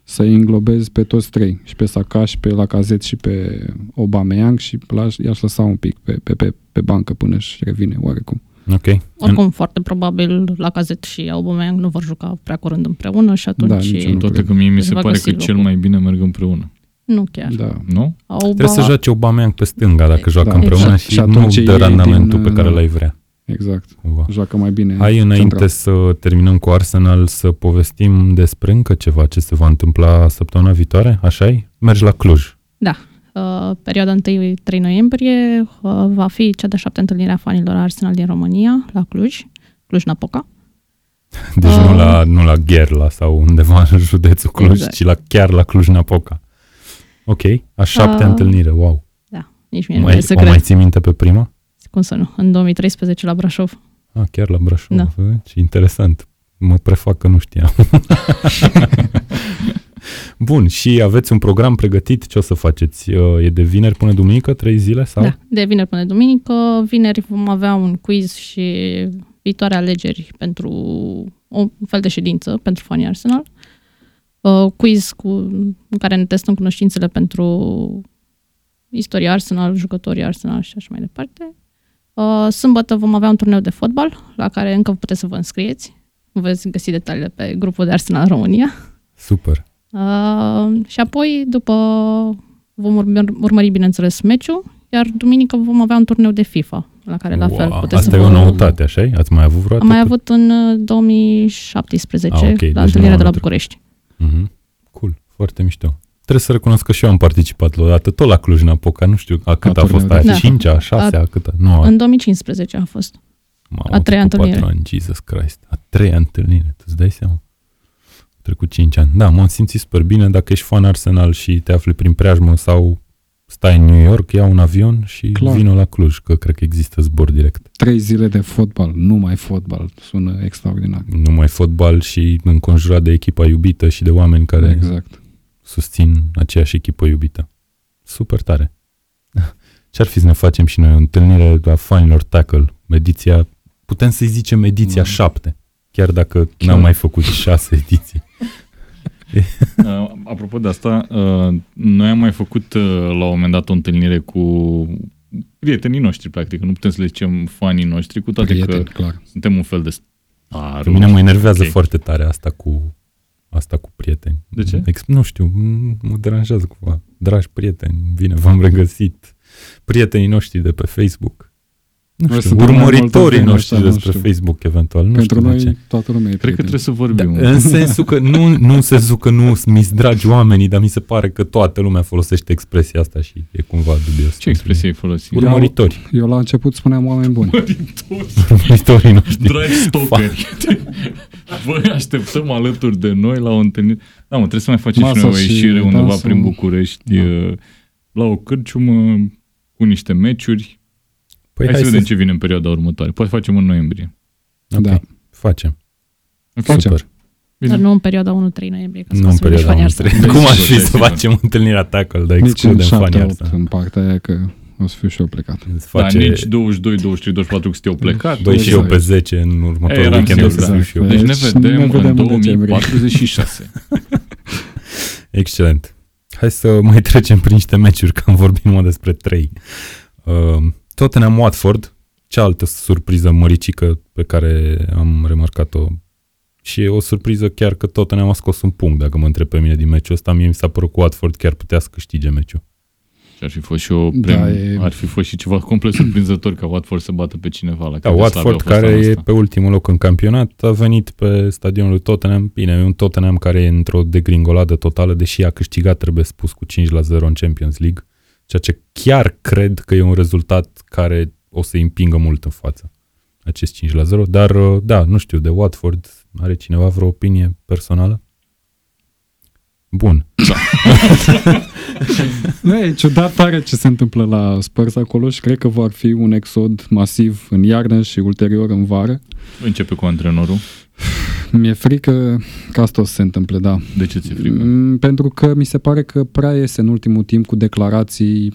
să înglobez pe toți trei, și pe Saka, și pe Lacazette, și pe Aubameyang și l-aș, i-aș lăsa un pic pe, pe, pe, pe bancă până își revine oarecum. Ok. Oricum, foarte probabil, la cazet și Aubameyang nu vor juca prea curând împreună și atunci... Da, nici eu nu. Toate că mie mi Își se va pare găsi că cel locul. mai bine merg împreună. Nu chiar. Da. Nu? Auba... Trebuie să joace Aubameyang pe stânga dacă joacă Da. împreună Exact. și, Și nu atunci dă ei randamentul din, pe care da. l-ai vrea. Exact. Cumva. Joacă mai bine. Hai înainte central. să terminăm cu Arsenal să povestim despre încă ceva ce se va întâmpla săptămâna viitoare, așa e? Mergi la Cluj. Uh, perioada 1-3 noiembrie uh, va fi cea de șapte întâlnire a fanilor Arsenal din România, la Cluj, Cluj-Napoca. Deci Ah. nu la, nu la Gherla sau undeva în județul Cluj, Exact. ci la, chiar la Cluj-Napoca. Ok, a șaptea Ah. întâlnire, wow. Da, nici mie nu Mai, e să o cred. mai ții minte pe prima? Cum să nu? În 2013 la Brașov. Ah, chiar la Brașov. Da. Ce interesant. Mă prefac că nu știam. Bun, și aveți un program pregătit? Ce o să faceți? Uh, E de vineri până duminică, trei zile? Sau? Da, de vineri până duminică. Vineri vom avea un quiz și viitoare alegeri pentru o un fel de ședință pentru fanii Arsenal. Uh, quiz cu, în care ne testăm cunoștințele pentru istoria Arsenal, jucătorii Arsenal și așa mai departe. Uh, sâmbătă vom avea un turneu de fotbal la care încă puteți să vă înscrieți. Veți găsi detaliile pe grupul de Arsenal România. Super. Uh, și apoi, după, vom urmări, urmări, bineînțeles, meciul, iar duminică vom avea un turneu de FIFA, la care la fel Wow, puteți Asta să e vă... o noutate, așa Ați mai avut vreodată? Am mai avut în uh, 2017, Ah, ok, la deci nu întâlnirea de la anul București. Mhm. Cool, foarte mișto. Trebuie să recunosc că și eu am participat la o dată, tot la Cluj-Napoca, nu știu a cât La a fost turneu aia, de- cincea, a șasea, a cât Nu, a, În 2015 a fost. mamă, a treia au trecut întâlnire. patru Ani, Jesus Christ. A treia întâlnire, tu îți dai seama? Au trecut cinci ani. Da, m-am simțit super bine. Dacă ești fan Arsenal și te afli prin preajmă sau stai în New York, ia un avion și Clar. vină la Cluj, că cred că există zbor direct. Trei zile de fotbal, numai fotbal, sună extraordinar. Numai fotbal și înconjurat de echipa iubită și de oameni care Exact. susțin aceeași echipă iubită. Super tare. Ce-ar fi să ne facem și noi o întâlnire a fanilor tackle, ediția, putem să-i zicem ediția Mm. 7, chiar dacă Chiar. n-am mai făcut șase ediții. Uh, apropo de asta, uh, noi am mai făcut uh, la un moment dat o întâlnire cu prietenii noștri, practic, că nu putem să le zicem fanii noștri, cu toate Prieteni, că clar. suntem un fel de A, Pe mine mă enervează ok. foarte tare asta cu asta cu prieteni. De ce? Ex- nu știu, m- mă deranjează cumva. Dragi prieteni, bine, v-am regăsit. Prietenii noștri de pe Facebook. Nu Noi știu, suntem mai multă urmăritorii vreme noștri așa, nu despre știu. Facebook, eventual. Nu Pentru știu de ce. noi toată lumea e Cred că prieten. trebuie să Da, vorbim. în sensul că nu, nu în sensul că nu mi dragi oamenii, dar mi se pare că toată lumea folosește expresia asta și e cumva dubios. Ce expresie ai folosit? Urmăritori. Eu la început spuneam oameni buni. Urmăritorii noștri. Dragi stalkeri, vă așteptăm alături de noi la o întâlnire. Da, mă, trebuie să mai facem și Masă noi o și ieșire undeva dansă. prin București, Da. uh, la o cârciumă, cu niște meciuri. Păi hai, să vedem ce vine în perioada următoare. Poate facem în noiembrie. Ok, Da. Facem. Facem. Super. Bine. Dar nu în perioada 1-3 noiembrie, ca să Nu în facem nici perioada fani noastră. Arsenal. Cum Deci, aș fi deci, să sigur. facem întâlnirea tackle, dar Nici în excludem fanii 7-8 Arsenal. în partea aia că o să fiu și eu plecat. Îți Da, face... nici 22, 23, 24 că sunteau plecat. Băi, și eu Exact. pe 10 în următorul Eram weekend o sigur, să da. fiu și eu. Deci ne Deci vedem, ne vedem în în decembrie. 2046. Excelent. Hai să mai trecem prin niște meciuri, că am vorbit numai despre trei. Uh, Tottenham Watford, cealaltă surpriză măricică pe care am remarcat-o și e o surpriză chiar că Tottenham a scos un punct, dacă mă întreb pe mine din meciul ăsta. Mie mi s-a părut că Watford chiar putea să câștige meciul. Și ar fi fost și o Da, prem, e- ar fi fost și ceva complet surprinzător ca Watford să bată pe cineva la Da, cât de slabi au Watford, fost care anul e ăsta. pe ultimul loc în campionat, a venit pe stadionul lui Tottenham. Bine, e un Tottenham care e într-o degringoladă totală, deși a câștigat, trebuie spus, cu 5 la 0 în Champions League, ceea ce chiar cred că e un rezultat care o să îi împingă mult în față, acest 5 la 0. Dar, uh, da, nu știu, de Watford are cineva vreo opinie personală? Bun. Nu, e ciudat tare ce se întâmplă la Spurs acolo și cred că vor fi un exod masiv în iarnă și ulterior în vară. Începe cu antrenorul. Mi-e frică că asta o să se întâmple, da. De ce ți-e frică? Mm, Pentru că mi se pare că prea iese în ultimul timp cu declarații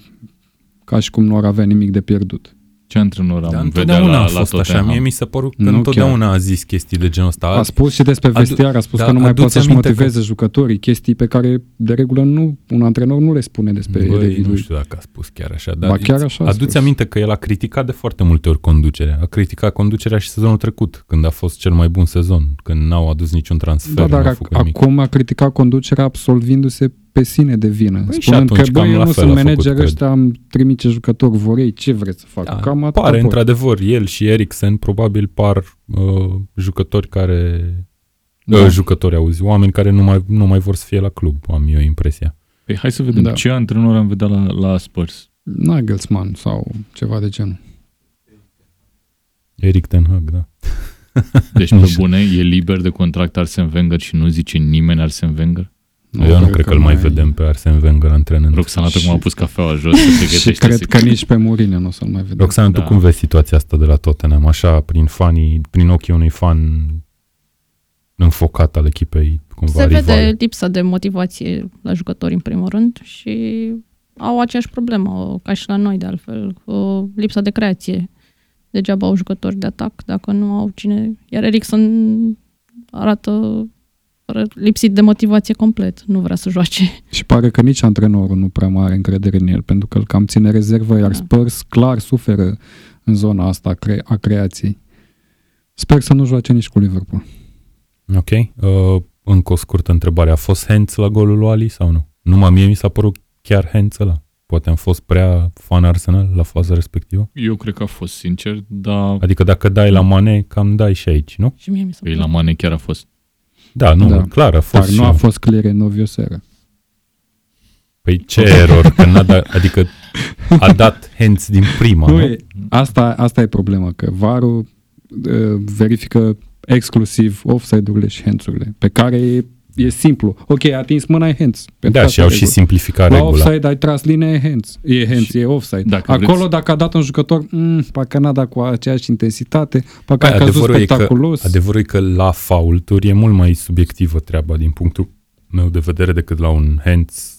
ca și cum nu ar avea nimic de pierdut. Ce antrenor am Dar vedea întotdeauna la, a la fost așa. Tottenham? Mie mi se părut că Nu întotdeauna a zis chestii de genul ăsta. A spus și despre Adu- vestiar, a spus da, că nu mai adu-ți poate să-și aminte motiveze jucătorii, chestii pe care de regulă nu, un antrenor nu le spune despre Băi, elevii nu lui. știu dacă a spus chiar așa, Ba dar chiar așa a aduți spus. aminte că el a criticat de foarte multe ori conducerea. A criticat conducerea și sezonul trecut, când a fost cel mai bun sezon, când n-au adus niciun transfer, Da, dar n-au ac- făcut nimic. acum a criticat conducerea absolvindu-se pe sine de vină. Păi și spunând atunci că, băi, cam eu la nu fel sunt a făcut, manager cred. ăștia, am trimice jucători, vor ei, ce vreți să fac? Da, Cam atât pare, a fost. într-adevăr, el și Eriksen probabil par uh, jucători care... Da. Uh, jucători, auzi, oameni care nu mai, nu mai vor să fie la club, am eu impresia. Păi hai să vedem Da. ce antrenor am vedea la, la Spurs. Nagelsmann sau ceva de genul. Eric Ten Hag, da. Deci, pe Nici- bune, e liber de contract Arsene Wenger și nu zice nimeni Arsene Wenger? Eu nu cred că îl mai vedem pe Arsene Wenger antrenând. Roxana Și- tocmai a pus cafeaua jos, se Și pregătește. cred să- că nici pe Mourinho nu o să-l mai vedem. Roxana, tu Da. cum vezi situația asta de la Tottenham? Așa, prin fanii, prin ochii unui fan înfocat al echipei, cumva Se rivale. vede lipsa de motivație la jucători, în primul rând, și au aceeași problemă, ca și la noi, de altfel, cu lipsa de creație. Degeaba au jucători de atac dacă nu au cine... Iar Ericsson arată fără- lipsit de motivație complet, nu vrea să joace. Și pare că nici antrenorul nu prea mai are încredere în el, pentru că îl cam ține rezervă, iar Da. Spurs clar suferă în zona asta a, cre- a creației. Sper să nu joace nici cu Liverpool. Ok. Uh, încă o scurtă întrebare. A fost hands la golul lui Ali sau nu? Numai mie mi s-a părut chiar hands ăla. Poate am fost prea fan Arsenal la faza respectivă. Eu cred că a fost sincer, dar Adică dacă dai la Mane, cam dai și aici, nu? Și mie mi se Păi la Mane chiar a fost. Da, nu, Da. clar, a Dar fost și nu a fost clear în Novioseră. Păi ce eror, că n-a dat, adică a dat hands din prima, Nu, nu? e, asta, asta e problema, că VAR-ul uh, verifică exclusiv offside-urile și hands-urile, pe care e, e simplu. Ok, ai atins mâna, e hands. Pentru Da, asta și au e și regulă. simplificat La regula. offside ai tras linia, e hands. E hands, Și e offside. dacă Acolo, vreți- dacă a dat un jucător, mm, parcă n-a dat cu aceeași intensitate, parcă Păi, a căzut adevărul, e că, spectaculos. adevărul e că la faulturi e mult mai subiectivă treaba din punctul meu de vedere decât la un hands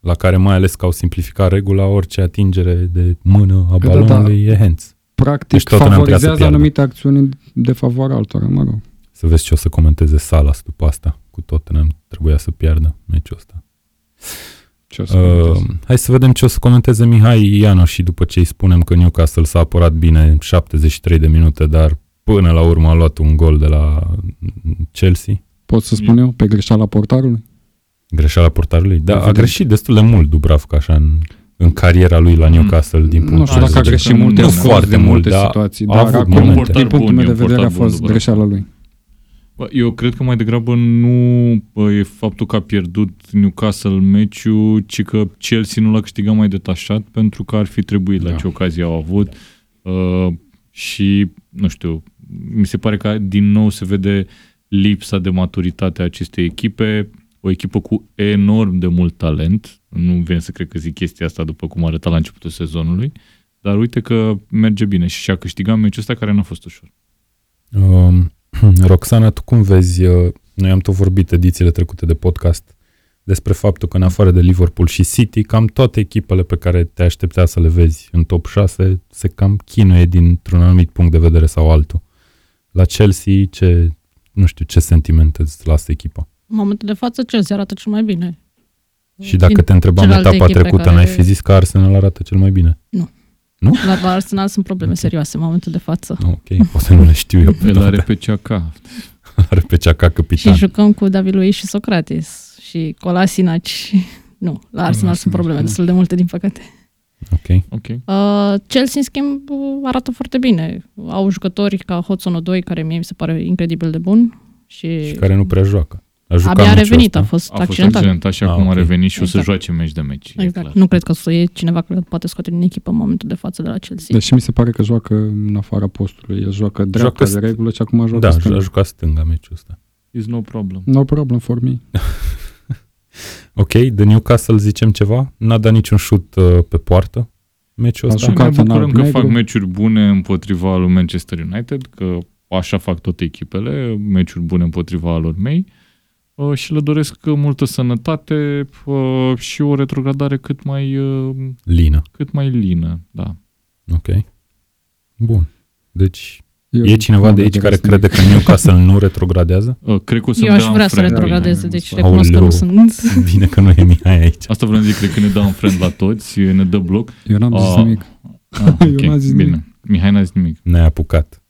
la care mai ales că au simplificat regula, orice atingere de mână a Da, da. balonului e hands. Practic, Deci Tottenham trebuia să favorizează piardă. anumite acțiuni de favoarea altora, mă rog. Să vezi ce o să comenteze Salas după asta. Cu Tottenham trebuia să piardă meciul ăsta. Ce o să Uh, comentez? hai să vedem ce o să comenteze Mihai Ianoș și după ce îi spunem că Newcastle s-a apărat bine 73 de minute, dar până la urmă a luat un gol de la Chelsea. Pot să spun eu, pe greșeala portarului? Greșeala portarului? Da, a Evident. greșit destul de mult Dubravka așa în, în cariera lui la Newcastle din Nu punctul știu Aș dacă a zice greșit că multe, nu au fost foarte de mult, multe dar situații, a dar avut acum, momente. din punctul Bun, meu e de un vedere, a portar bun, fost Dubravka. greșeala lui. Bă, eu cred că mai degrabă nu bă, e faptul că a pierdut Newcastle meciul, ci că Chelsea nu l-a câștigat mai detașat pentru că ar fi trebuit la Da. ce ocazie au avut uh, și, nu știu, mi se pare că din nou se vede lipsa de maturitate a acestei echipe, o echipă cu enorm de mult talent, nu vine să cred că zic chestia asta după cum arăta la începutul sezonului, dar uite că merge bine și și-a câștigat meciul ăsta care n-a fost ușor. Um, Roxana, tu cum vezi, uh, noi am tot vorbit edițiile trecute de podcast despre faptul că în afară de Liverpool și City, cam toate echipele pe care te așteptea să le vezi în top 6 se cam chinuie dintr-un anumit punct de vedere sau altul. La Chelsea, ce, nu știu, ce sentimente îți lasă echipa? În momentul de față, Chelsea arată cel mai bine. Și dacă Din te întrebam celelalte etapa echipe trecută, care- n-ai fi zis că Arsenal arată cel mai bine? La, la Arsenal sunt probleme Ok. serioase în momentul de față. Ok, poate nu le știu eu. pe El are toate. pe CAK. are pe ceaca Și capitan. jucăm cu David Luiz și Socrates și Colasinac. Nu, la Arsenal Colasinac, sunt probleme da. destul de multe, din păcate. Ok. Ok. Uh, Chelsea, în schimb, uh, arată foarte bine. Au jucători ca Hudson 2 care mie mi se pare incredibil de bun. Și, Și care nu prea joacă. A jucat abia a meciul revenit, ăsta. a fost A fost accidentat. accidentat și Ah, acum ok. a revenit și o să Exact. joace meci de meci. e Exact. clar. Nu cred că o să e cineva care poate scoate din echipă în momentul de față de la Chelsea. Deși mi se pare că joacă în afara postului. El joacă dreapta Joacă de regulă și acum joacă Da, stânga. a jucat stânga meciul ăsta. Is no problem. No problem for me. Ok, de Newcastle zicem ceva? N-a dat niciun șut uh, pe poartă meciul A ăsta? jucat ne în bucurăm că alb-negru. fac meciuri bune împotriva lui Manchester United, că așa fac toate echipele, meciuri bune împotriva lor mei uh, și le doresc multă sănătate uh, și o retrogradare cât mai, uh, Lină. cât mai lină. Da. Ok. Bun. Deci, Eu e cineva nu de aici vedeți care nimic. crede că Newcastle nu retrogradează? Uh, Cred că o să Eu aș vrea să retrogradeze, deci recunosc că nu sunt. Bine că nu e Mihai aici. Asta vreau să zic, cred că ne dă un friend la toți, ne dă bloc. Eu n-am zis Ah. nimic. Ah, Eu ok, n-am zis bine. nimic. Mihai n-a zis nimic. Ne-ai apucat.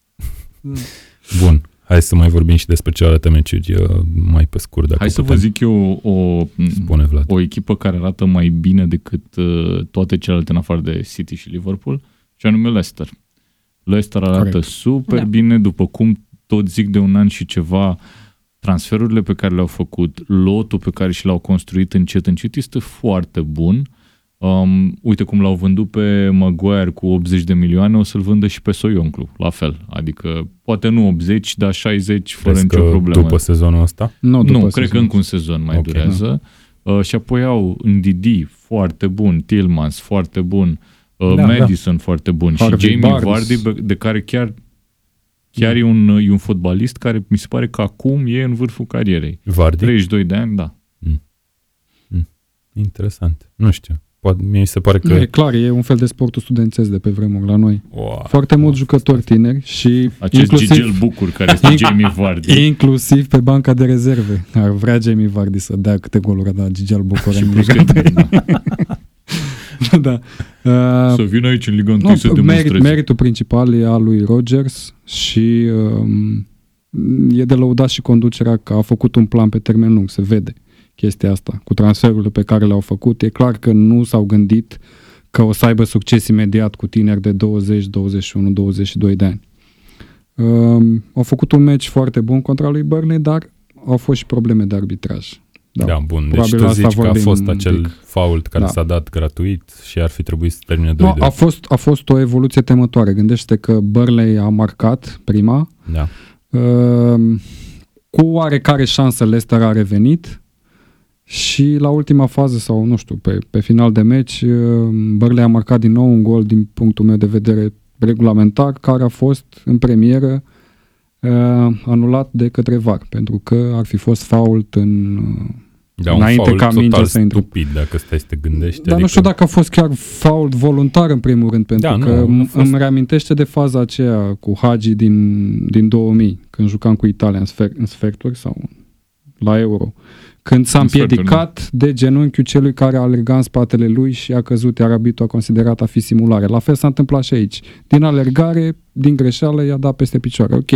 Bun. Hai să mai vorbim și despre celelalte meciuri uh, mai pe scurt. Dacă Hai să vă putem. zic eu o, Spune Vlad. o echipă care arată mai bine decât uh, toate celelalte în afară de City și Liverpool, și anume Leicester. Leicester arată Corect. super Da. bine, după cum tot zic de un an și ceva, transferurile pe care le-au făcut, lotul pe care și l-au construit încet, încet, este foarte bun. Um, uite cum l-au vândut pe Maguire cu 80 de milioane, o să-l vândă și pe Soionclu, la fel. Adică, poate nu 80, dar 60 fără Crezi nicio că problemă. după sezonul ăsta? Nu, după Nu, cred sezon. că încă un sezon mai Ok, durează. Uh, și apoi au Ndidi, foarte bun, Tillmans, foarte bun, uh, Da, Madison, foarte bun Harvey și Jamie Barnes. Vardy, be- de care chiar chiar e, un, e un fotbalist care mi se pare că acum e în vârful carierei. Vardy? 32 de ani, da. Interesant. Nu știu. Poate, mie mi se pare că... Nu, e clar, e un fel de sportul studențesc de pe vremuri la noi. Wow. Foarte mulți jucători tineri și Acest inclusiv, Gigel Bucur care este Jamie Vardy. inclusiv pe banca de rezerve. Ar vrea Jamie Vardy să dea câte goluri a dat Gigel Bucur și în plus Liga că, da. da. Uh, Să vină aici în Liga 1 nu, să merit, demonstreze. meritul principal e al lui Rogers și um, e de lăudat și conducerea că a făcut un plan pe termen lung, se vede chestia asta. Cu transferurile pe care le-au făcut, e clar că nu s-au gândit că o să aibă succes imediat cu tineri de 20, 21, 22 de ani. Um, au făcut un meci foarte bun contra lui Burnley, dar au fost și probleme de arbitraj. Da, da bun. Deci Probabil tu asta zici că a vorbim fost un acel pic. fault care Da. s-a dat gratuit și ar fi trebuit să termine 2-2. No, a, fost, a fost o evoluție temătoare. Gândește că Burnley a marcat prima, Da. Uh, cu oarecare șansă Leicester a revenit și la ultima fază sau nu știu, pe, pe final de meci uh, Burnley a marcat din nou un gol din punctul meu de vedere regulamentar care a fost în premieră uh, anulat de către VAR pentru că ar fi fost fault în uh, Da, un Înainte fault ca mingea total să intre. stupid, dacă stai să te gândești. Dar nu știu dacă a fost chiar fault voluntar în primul rând, pentru Da, nu, că a îmi fost- îmi reamintește de faza aceea cu Hagi din, din 2000, când jucam cu Italia în, sfer, în sferturi sau la Euro. Când s-a În sferturi, împiedicat de genunchiul celui care a alergat în spatele lui și a căzut, iar arbitru a considerat a fi simulare. La fel s-a întâmplat și aici. Din alergare, din greșeală i-a dat peste picioare. Ok,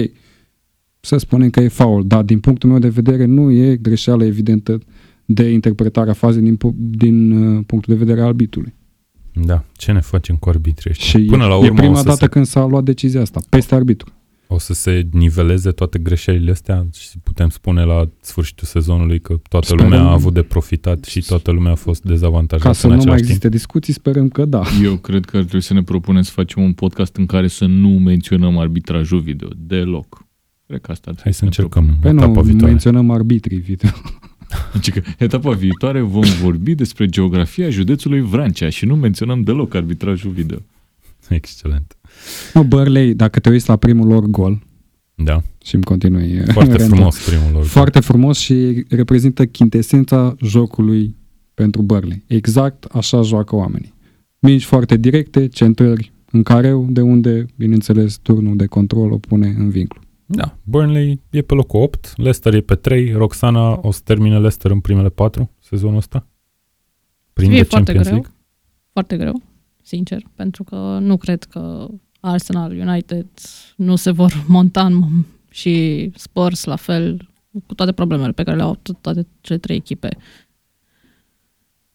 să spunem că e faul, dar din punctul meu de vedere nu e greșeală evidentă de interpretarea fazei din, pu- din uh, punctul de vedere al arbitului. Da, ce ne facem cu arbitrii ăștia? Și Până e, la e urmă prima o, să dată se, când s-a luat decizia asta, peste arbitru. O să se niveleze toate greșelile astea și putem spune la sfârșitul sezonului că toată Sperăm. lumea a avut de profitat și toată lumea a fost dezavantajată Ca să în nu mai același timp. existe discuții, sperăm că da. Eu cred că ar trebui să ne propunem să facem un podcast în care să nu menționăm arbitrajul video. Deloc. Cred că asta ar Hai trebui să ne încercăm Păi etapa nu, viitoare. menționăm arbitrii video. propunem. Deci că etapa viitoare vom vorbi despre geografia județului Vrancea și nu menționăm deloc arbitrajul video. Excelent. Mă, Burley, dacă te uiți la primul lor gol Da, și îmi continui foarte rândul, frumos primul lor. Foarte frumos și reprezintă chintesența jocului pentru Burley. Exact așa joacă oamenii. Mici foarte directe, centrări în careu, de unde, bineînțeles, turnul de control o pune în vinclu. Da, Burnley e pe locul 8, Leicester e pe 3, Roxana o să termine Leicester în primele 4 sezonul ăsta? Prin E de foarte Champions greu. League? Foarte greu, sincer, pentru că nu cred că Arsenal, United nu se vor monta în mom- și Spurs la fel, cu toate problemele pe care le au to- toate cele trei echipe.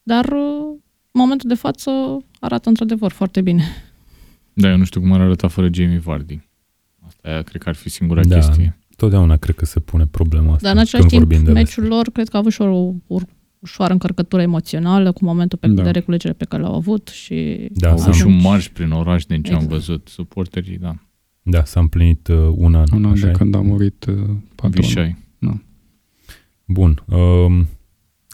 Dar uh, în momentul de față arată într-adevăr foarte bine. Da, eu nu știu cum ar arăta fără Jamie Vardy. Asta aia cred că ar fi singura Da. chestie. Totdeauna cred că se pune problema asta. Dar în același când timp, vorbim de meciul lor cred că a avut și o ur- ușoară încărcătură emoțională cu momentul pe Da. de reculegere pe care l-au avut și Da, Au s-a avut și un atunci- marș prin oraș din ce am Exact. văzut. Suporterii, da. Da, s-a împlinit uh, un an. Un an așa de e? când a murit uh, patronul. Vișai. Bun. Um,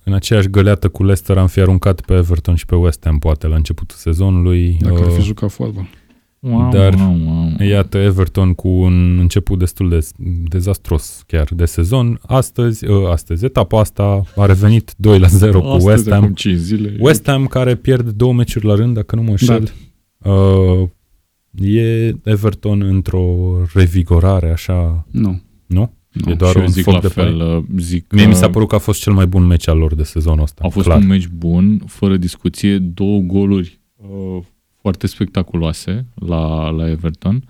în aceeași găleată cu Leicester am fi aruncat pe Everton și pe West Ham, poate, la începutul sezonului. Dacă ar fi Uh, jucat fotbal. Wow, Dar- wow, wow. Iată, Everton cu un început destul de dezastros chiar de sezon. Astăzi, uh, astăzi etapa asta a revenit 2 la 0 cu Astăzi, West Ham. acum 5 zile. West Ham care pierde două meciuri la rând, dacă nu mă înșel. Uh, e Everton într-o revigorare așa, Nu. nu? nu. E doar și eu un zic foc la de fel, paie. uh, zic Mie mi că s-a părut că a fost cel mai bun meci al lor de sezonul ăsta. a fost clar. un meci bun, fără discuție, două goluri uh, foarte spectaculoase la, la Everton.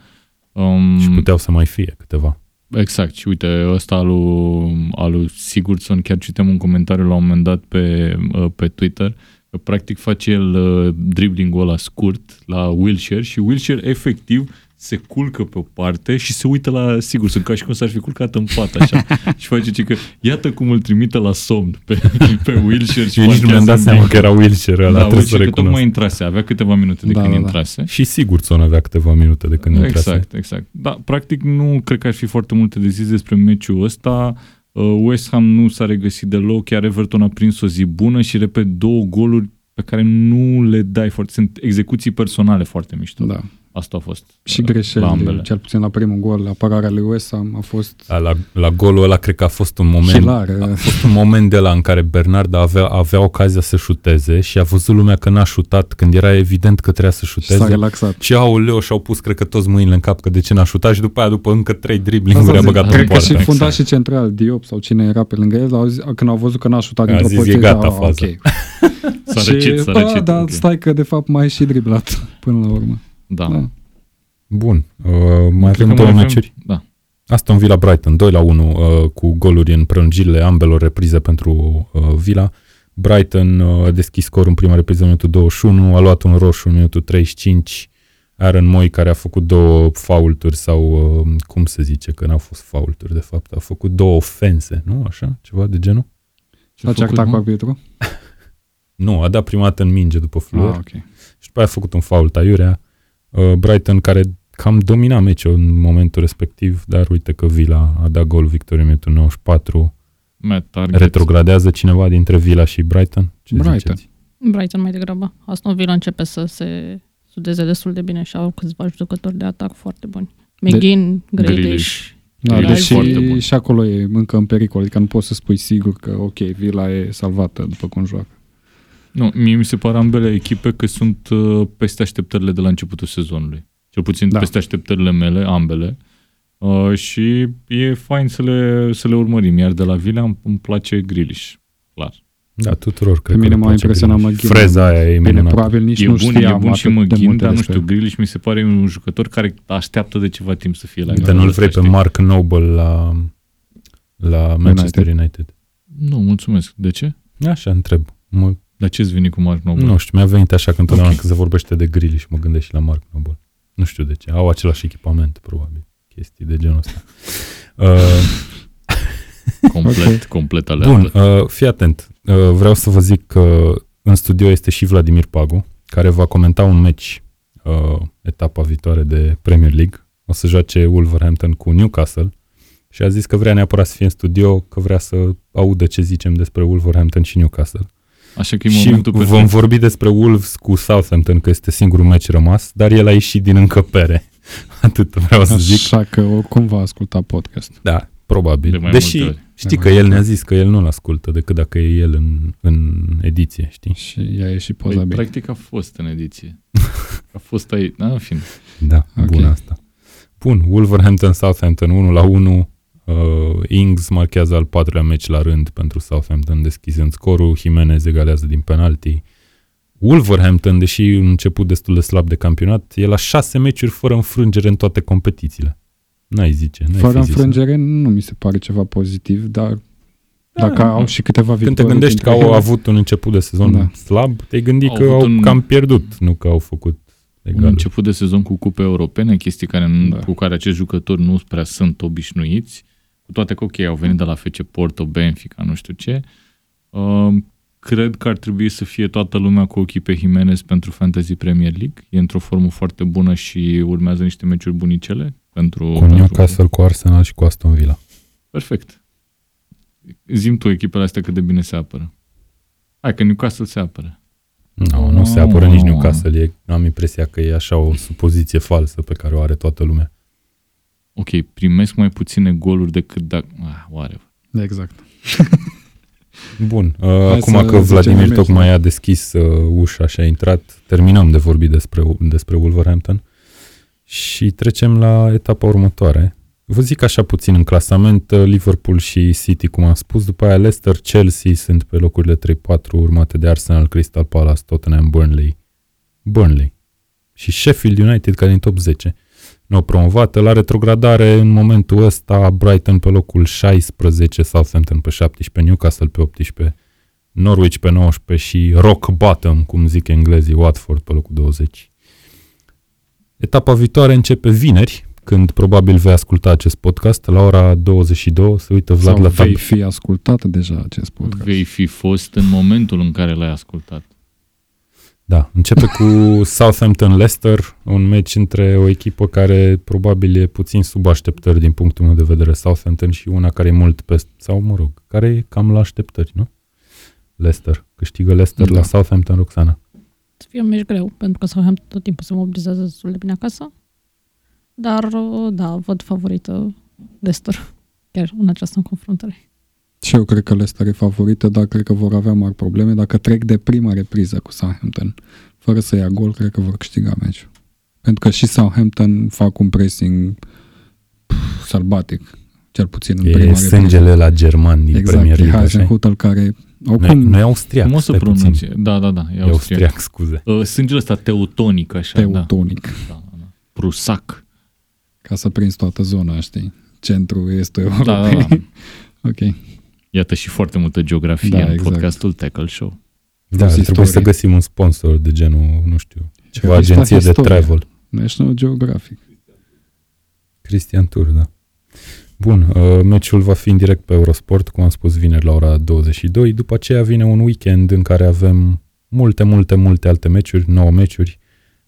Um, Și puteau să mai fie câteva. Exact, și uite, ăsta al lui, al lui Sigurdsson, chiar citem un comentariu la un moment dat pe, uh, pe Twitter, că practic face el uh, dribbling-ul ăla scurt la Wilshere și Wilshere efectiv se culcă pe o parte și se uită la Sigurdsson, ca și cum s-ar fi culcat în pat așa. și face ce că iată cum îl trimite la somn pe, pe Wilshere și Și nici nu mi-am marchează dat în seama vincul. că era Wilshere ăla, da, trebuie să Wilshere că recunosc. tocmai intrase, avea câteva minute de Da, când da, da. intrase. Și Sigurdsson avea câteva minute de când intrase. Exact, exact. Da, practic nu cred că ar fi foarte multe de zis despre meciul ăsta. Uh, West Ham nu s-a regăsit deloc, chiar Everton a prins o zi bună și, repet, două goluri pe care nu le dai foarte... Sunt execuții personale foarte mișto. Da. Asta a fost Și uh, greșeli, la ambele. cel puțin la primul gol, apărarea lui West Ham a fost Da, la, la golul ăla cred că a fost un moment hilar. a fost un moment de la în care Bernard avea, avea ocazia să șuteze și a văzut lumea că n-a șutat când era evident că trebuia să Și s-a șuteze. relaxat. Și aoleu, și-au pus, cred că toți mâinile în cap că de ce n-a șutat și după aia, după încă trei dribbling-uri, a Asta zic, băgat în Cred că poartă. și fundașii central, Diop sau cine era pe lângă el, au zis, când au văzut că n-a șutat A dintr-o zis, poziție, e gata "Ah, faza." ok. S-a răcit, s-a bă, răcit. dar ok. stai că de fapt mai e și driblat până la urmă. Da. Da. Bun, uh, mai Cred avem că două mai meciuri. Da. Aston Villa Brighton 2 la 1 uh, cu goluri în prelungirile ambelor reprize pentru uh, Villa. Brighton uh, a deschis scorul în prima repriză în minutul 21, a luat un roșu în minutul 35. Aaron Moy care a făcut două faulturi sau uh, cum se zice că n-au fost faulturi de fapt, a făcut două ofense, nu? Așa? Ceva de genul? Ce S-a a făcut, certat cu mă? arbitru? Nu, a dat prima dată în minge după flor. Ah, ok. Și după aia a făcut un fault aiurea. Uh, Brighton care cam domina meciul în momentul respectiv, dar uite că Villa a dat gol victorie în minutul 94. Matt Target. Retrogradează cineva dintre Villa și Brighton? Ce Brighton. ziceți? Brighton mai degrabă. Aston Villa începe să se sudeze destul de bine și au câțiva jucători de atac foarte buni. McGinn, Grealish. Grealish. Da, Villa e deși foarte bun. și acolo e încă în pericol, adică nu poți să spui sigur că ok, Villa e salvată după cum joacă. Nu, mie mi se pare ambele echipe că sunt uh, peste așteptările de la începutul sezonului. Cel puțin Da. da. peste așteptările mele, ambele. Uh, și e fain să le, să le urmărim. Iar de la Villa îmi, îmi place Grilish. Clar. Da, tuturor cred Pe mine că le m-a place impresionat Grealish. McGinn. Freza aia e Bine, minunată. probabil nici E nu bun, e știam bun și atât de McGinn, multe dar nu despre știu, el. Grealish mi se pare un jucător care așteaptă de ceva timp să fie la Dar nivelul nu-l ăsta, vrei pe știi? Mark Noble la, la Manchester United. Nu, mulțumesc. De ce? Așa întreb. Mă, Dar ce-ți vine cu Mark Noble? nu știu, mi-a venit așa că întotdeauna Ok. când se vorbește de Grealish mă gândesc și la Mark Noble. Nu știu de ce. Au același echipament, probabil. Chestii de genul ăsta. Uh, Complet, complet aleator. Bun, uh, fii atent. Uh, vreau să vă zic că în studio este și Vladimir Pagu, care va comenta un meci uh, etapa viitoare de Premier League. O să joace Wolverhampton cu Newcastle și a zis că vrea neapărat să fie în studio, că vrea să audă ce zicem despre Wolverhampton și Newcastle. Așa că e și momentul vom perfect. vorbi despre Wolves cu Southampton, că este singurul meci rămas, dar el a ieșit din încăpere. Atât vreau să zic. Așa că oricum va asculta podcast. Da, probabil. De mai Deși multe ori. știi De că mai el multe ne-a ori. zis că el nu-l ascultă decât dacă e el în, în ediție, știi? Și ea e și poza Păi, bine. practic a fost în ediție. A fost aici. Da, în fine. Da, Ok. bun asta. Bun, Wolverhampton Southampton 1 la 1. Uh, Ings marchează al patrulea meci la rând pentru Southampton, deschizând scorul. Jimenez egalează din penalti. Wolverhampton, deși un început destul de slab de campionat, e la șase meciuri fără înfrângere în toate competițiile. N-ai zice. N-ai Fără fi zis. înfrângere nu mi se pare ceva pozitiv, dar Da, dacă au și câteva Când victorii... te gândești că dintre au ele, avut un început de sezon Da. slab, te-ai gândi Au că avut au un- cam pierdut, nu că au făcut Un egal. început de sezon cu cupe europene, chestii care, Da. da. cu care acești jucători nu prea sunt obișnuiți, cu toate că, ok, au venit de la FC Porto, Benfica, nu știu ce. Uh, cred că ar trebui să fie toată lumea cu ochii pe Jimenez pentru Fantasy Premier League. E într-o formă foarte bună și urmează niște meciuri bunicele. Pentru, Cu pentru... Newcastle, cu Arsenal și cu Aston Villa. Perfect. Zim tu echipele astea cât de bine se apără. Hai că Newcastle se apără. Nu, nu se apără nici Newcastle. E, am impresia că e așa o supoziție falsă pe care o are toată lumea. Ok, primesc mai puține goluri decât dacă... Ah, whatever. Exact. Bun, uh, Hai acum să că zicem Vladimir meci, tocmai da. a deschis uh, ușa și a intrat, terminăm de vorbit despre, despre Wolverhampton și trecem la etapa următoare. Vă zic așa puțin în clasament, uh, Liverpool și City, cum am spus, după aia Leicester, Chelsea sunt pe locurile 3-4, urmate de Arsenal, Crystal Palace, Tottenham, Burnley. Burnley. Și Sheffield United, care e în top 10. Nou promovată la retrogradare în momentul ăsta Brighton pe locul 16, Southampton pe 17, Newcastle pe 18, Norwich pe 19 și rock bottom, cum zic englezii, Watford pe locul 20. Etapa viitoare începe vineri, când probabil vei asculta acest podcast, la ora 22, se uită Vlad Sau la vei tab- fi ascultat deja acest podcast. Vei fi fost în momentul în care l-ai ascultat. Da, începe cu Southampton-Leicester, un meci între o echipă care probabil e puțin sub așteptări din punctul meu de vedere, Southampton, și una care e mult pe, sau mă rog, care e cam la așteptări, nu? Leicester. Câștigă Leicester Da. la Southampton, Roxana. Să fie un meci greu, pentru că Southampton tot timpul se mobilizează destul de bine acasă. Dar, da, văd favorită Leicester, chiar în această confruntare. Și eu cred că Leicester e favorită, dar cred că vor avea mari probleme. Dacă trec de prima repriză cu Southampton, fără să ia gol, cred că vor câștiga meciul. Pentru că și Southampton fac un pressing pf, sălbatic, cel puțin în E prima sângele la german din Exact, Premier e League, așa Hasenhutel care Nu, oricum nu e austriac, Cum o să stai puțin. pronunție? Da, da, da, e E austriac. austriac, scuze. Uh, Sângele ăsta teutonic, așa, da. teutonic, da, da. Prusac. ca să prinzi toată zona, știi? Centrul este Da, da, Europei. da. ok. Iată și foarte multă geografie Da, în exact. podcastul Tackle Show. Da, Plus trebuie să istorie. găsim un sponsor de genul, nu știu, ceva Revista agenție de Istoria. travel. National Geographic. Cristian Tur, da. Bun, uh, meciul va fi în direct pe Eurosport, cum am spus, vineri la ora 22. După aceea vine un weekend în care avem multe, multe, multe alte meciuri, 9 meciuri.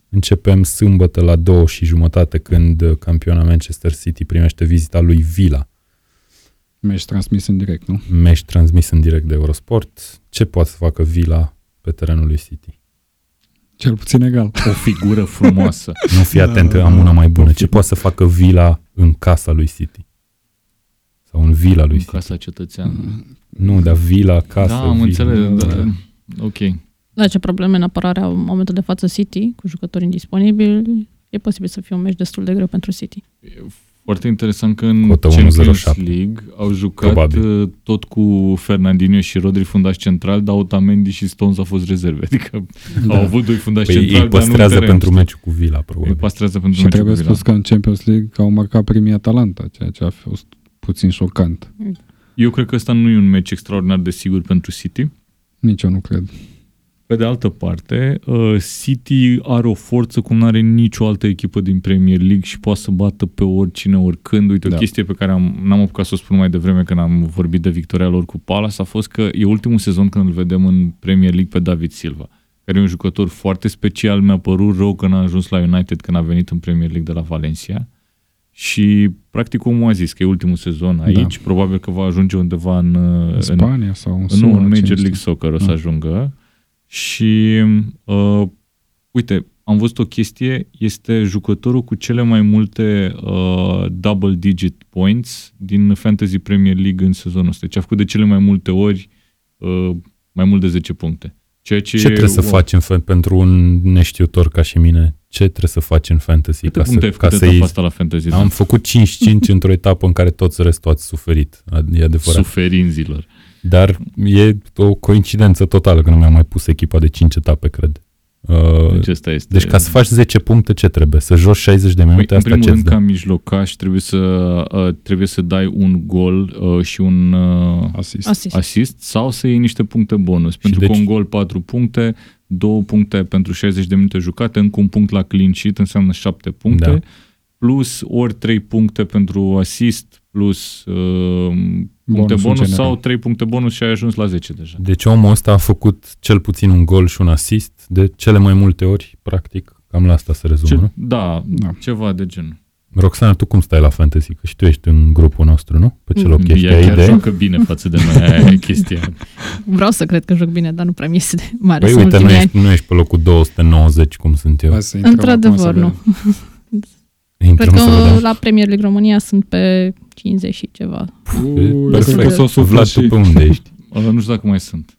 Începem sâmbătă la 2 și jumătate când uh, campiona Manchester City primește vizita lui Villa. Meci transmis în direct, nu? Meci transmis în direct de Eurosport. Ce poate să facă Villa pe terenul lui City? Cel puțin egal. O figură frumoasă. Nu fi Da, atent, da, am una mai bună. o Ce fi- poate să facă Villa în casa lui City? Sau în vila lui în City? casa cetățean. Nu, dar vila, casă, Da, am vila. înțeles. da. Da. Ok. Da, ce probleme în apărarea în momentul de față City, cu jucători indisponibili, e posibil să fie un meci destul de greu pentru City. E Foarte interesant că în Cotă Champions 1.07. League au jucat Probabil. uh, tot cu Fernandinho și Rodri fundași central, dar Otamendi și Stones au fost rezerve. Adică Da. au avut doi fundași Păi centrali, ei dar nu păstrează în teren, pentru știi? meciul cu Vila, Îi probabil. păstrează pentru Și meciul trebuie cu Vila. spus că în Champions League au marcat primii Atalanta, ceea ce a fost puțin șocant. Eu cred că ăsta nu e un meci extraordinar de sigur pentru City. Nici eu nu cred. Pe de altă parte, uh, City are o forță cum nu are nicio altă echipă din Premier League și poate să bată pe oricine, oricând. Uite, o Da. chestie pe care am, n-am apucat să o spun mai devreme când am vorbit de victoria lor cu Palace a fost că e ultimul sezon când îl vedem în Premier League pe David Silva, care e un jucător foarte special. Mi-a părut rău că n-a ajuns la United când a venit în Premier League de la Valencia. Și practic omul a zis că e ultimul sezon aici, Da. probabil că va ajunge undeva în, În în Spania sau în nu, SUA, în cine Major știe. League Soccer o să Ah. ajungă. Și, uh, uite, am văzut o chestie, este jucătorul cu cele mai multe uh, double digit points din Fantasy Premier League în sezonul ăsta. Deci a făcut de cele mai multe ori uh, mai mult de 10 puncte. Ceea ce, Ce trebuie să wow. faci în fa- pentru un neștiutor ca și mine? Ce trebuie să faci în fantasy Câte ca puncte să, ai ca făcut să etapa iei? asta la Fantasy? Am făcut 5-5 într-o etapă în care toți restul ați suferit. E adevărat. Suferinzilor. Dar e o coincidență totală că nu mi-am mai pus echipa de 5 etape, cred. Uh, Deci asta este. deci ca să faci 10 puncte, ce trebuie? Să joci 60 de Păi, minute? în Asta primul ce rând, ca mijlocaș, trebuie să, uh, trebuie să dai un gol uh, și un uh, Asist. Asist. asist sau să iei niște puncte bonus. Pentru deci- că un gol 4 puncte, 2 puncte pentru 60 de minute jucate, încă un punct la clean sheet înseamnă 7 puncte, Da. plus ori 3 puncte pentru asist, plus uh, puncte Bonusul bonus general. sau 3 puncte bonus și ai ajuns la 10 deja. Deci omul ăsta a făcut cel puțin un gol și un asist de cele mai multe ori, practic. Cam la asta se rezumă, Ce, nu? da, Da. ceva de genul. Roxana, tu cum stai la fantasy? Că și tu ești în grupul nostru, nu? Pe ce Mm. loc ești? Ea Ai chiar idee? joacă bine față de noi, aia e chestia. Vreau să cred că joc bine, dar nu prea mi iese de mare Păi în uite, nu ultimii ani. ești, nu ești pe locul 290, cum sunt eu. Hai să intrăm Într-adevăr, acum să nu. vedem. Intrăm Cred să că vedem. la Premier League România sunt pe 50 și ceva. Ui, Perfect. cred că s-o suflă Vlad, și... tu pe unde ești? Uh, nu știu dacă mai sunt.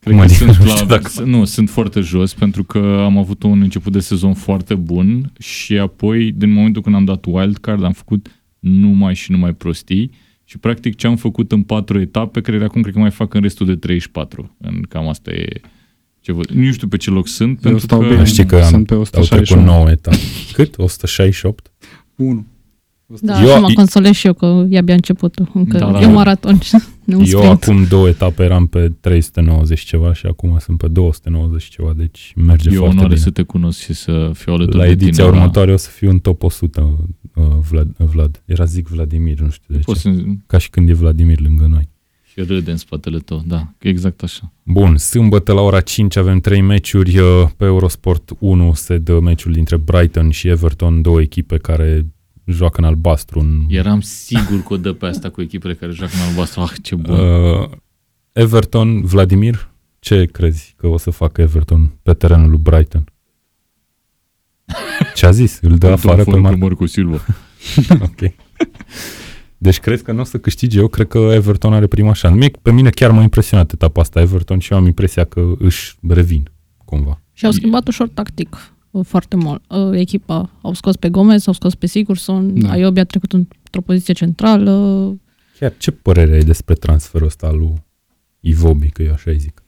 Cred Cum că adică? sunt Nu la, știu dacă- Nu, sunt foarte jos pentru că am avut un început de sezon foarte bun și apoi, din momentul când am dat wildcard, am făcut numai și numai prostii și practic ce am făcut în patru etape, cred că acum cred că mai fac în restul de 34. În cam asta e ce văd. Nu știu pe ce loc sunt, Eu pentru stau că... bine. Știi că am, Sunt pe au trecut 168. 9 etape. Cât? 168? 1. Da, Eu- eu, mă i- consolez și eu că e abia începutul. Încă Da, da, da. e un maraton, nu un Eu sprint. acum două etape eram pe 390 ceva și acum sunt pe 290 ceva, deci merge E o foarte onoare bine. să te cunosc și să fiu alături La de ediția tine. următoare o să fiu în top 100, uh, Vlad, Vlad. Era zic Vladimir, nu știu de ce. Poți să Ca și când e Vladimir lângă noi. și râde în spatele tău, da, exact așa. Bun, sâmbătă la ora 5 avem trei meciuri. uh, Pe Eurosport 1 se dă meciul dintre Brighton și Everton, două echipe care joacă în albastru. În, Eram sigur că o dă pe asta cu echipele care joacă în albastru. Ah, ce bun. uh, Everton, Vladimir, ce crezi că o să facă Everton pe terenul lui Brighton? Ce a zis? Îl dă afară pe Mar- Marco Silva. Ok. Deci crezi că nu o să câștige? Eu cred că Everton are prima șansă. Mie, pe mine chiar m-a impresionat etapa asta Everton și eu am impresia că își revin cumva. Și au schimbat ușor tactic uh, foarte mult. Uh, Echipa au scos pe Gomez, au scos pe Sigurdsson, Da. da. Aiobi a trecut într-o poziție centrală. Chiar ce părere ai despre transferul ăsta al lui Ivobi, că eu așa îi zic?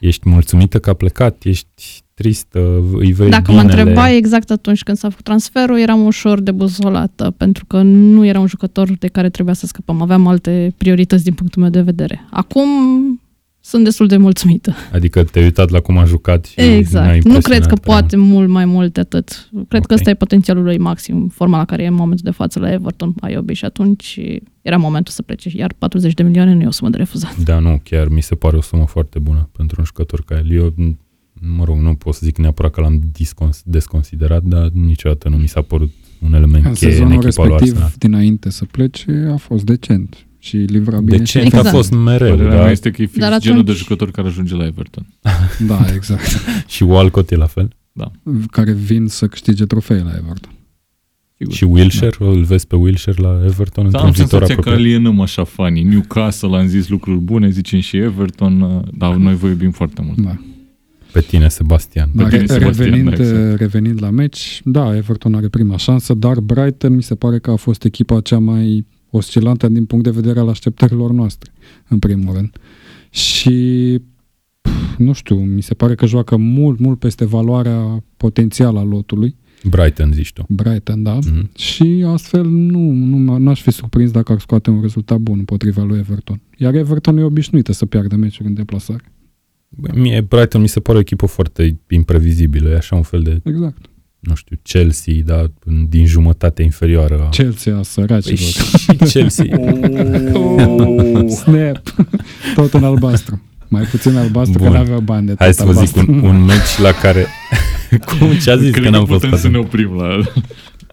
Ești mulțumită că a plecat? Ești tristă? Îi vrei Dacă mă binele? întrebai exact atunci când s-a făcut transferul, eram ușor debuzolată, pentru că nu era un jucător de care trebuia să scăpăm. Aveam alte priorități din punctul meu de vedere. Acum sunt destul de mulțumită. Adică te-ai uitat la cum a jucat și n-a Exact. Nu impresionat cred că prea poate mult mai mult de atât. Cred Ok. că ăsta e potențialul lui maxim, forma la care e în momentul de față la Everton, Aiobi și atunci era momentul să plece. Iar 40 de milioane nu e o sumă de refuzat. Da, nu, chiar mi se pare o sumă foarte bună pentru un jucător ca el. Eu, m- mă rog, nu pot să zic neapărat că l-am discons- desconsiderat, dar niciodată nu mi s-a părut un element În cheie în sezonul echipa lui respectiv, Arsenal. dinainte să plece, a fost decent și livra bine. Decent și a Exact. fost mereu, Părerea da? mea este că e fix Dar genul de atunci- jucător care ajunge la Everton. Da, exact. și Walcott e la fel. care vin să câștige trofee la Everton. Sigur. Și Wilshere, îl vezi pe Wilshere la Everton Da, într-un am viitor senzația că apropiat. alienăm așa fanii. Newcastle am zis lucruri bune, zicem și Everton, uh, dar noi vă iubim foarte mult. Da. Pe tine, Sebastian. Dar tine, re- Sebastian, revenind, da, exact. revenind la meci, da, Everton are prima șansă, dar Brighton mi se pare că a fost echipa cea mai oscilantă din punct de vedere al așteptărilor noastre, în primul rând. Și pf, nu știu, mi se pare că joacă mult, mult peste valoarea potențială a lotului, Brighton, zici tu. Brighton, da, Mhm. și astfel nu, nu m- n-aș fi surprins dacă ar scoate un rezultat bun împotriva lui Everton. Iar Everton e obișnuită să piardă meciuri în deplasare. Bă, Mie Brighton mi se pare o echipă foarte imprevizibilă. E așa un fel de, Exact. Nu știu, Chelsea, dar în- din jumătate inferioară. a- Chelsea a Păi săracilor. și Chelsea. Oh, snap! Tot în albastru. Mai puțin albastru, Bun. că n-avea bani de Hai tot să vă zic albastru. un, un meci la care... Cum ce a zis Cred că n-am fost putem să atent? ne oprim la...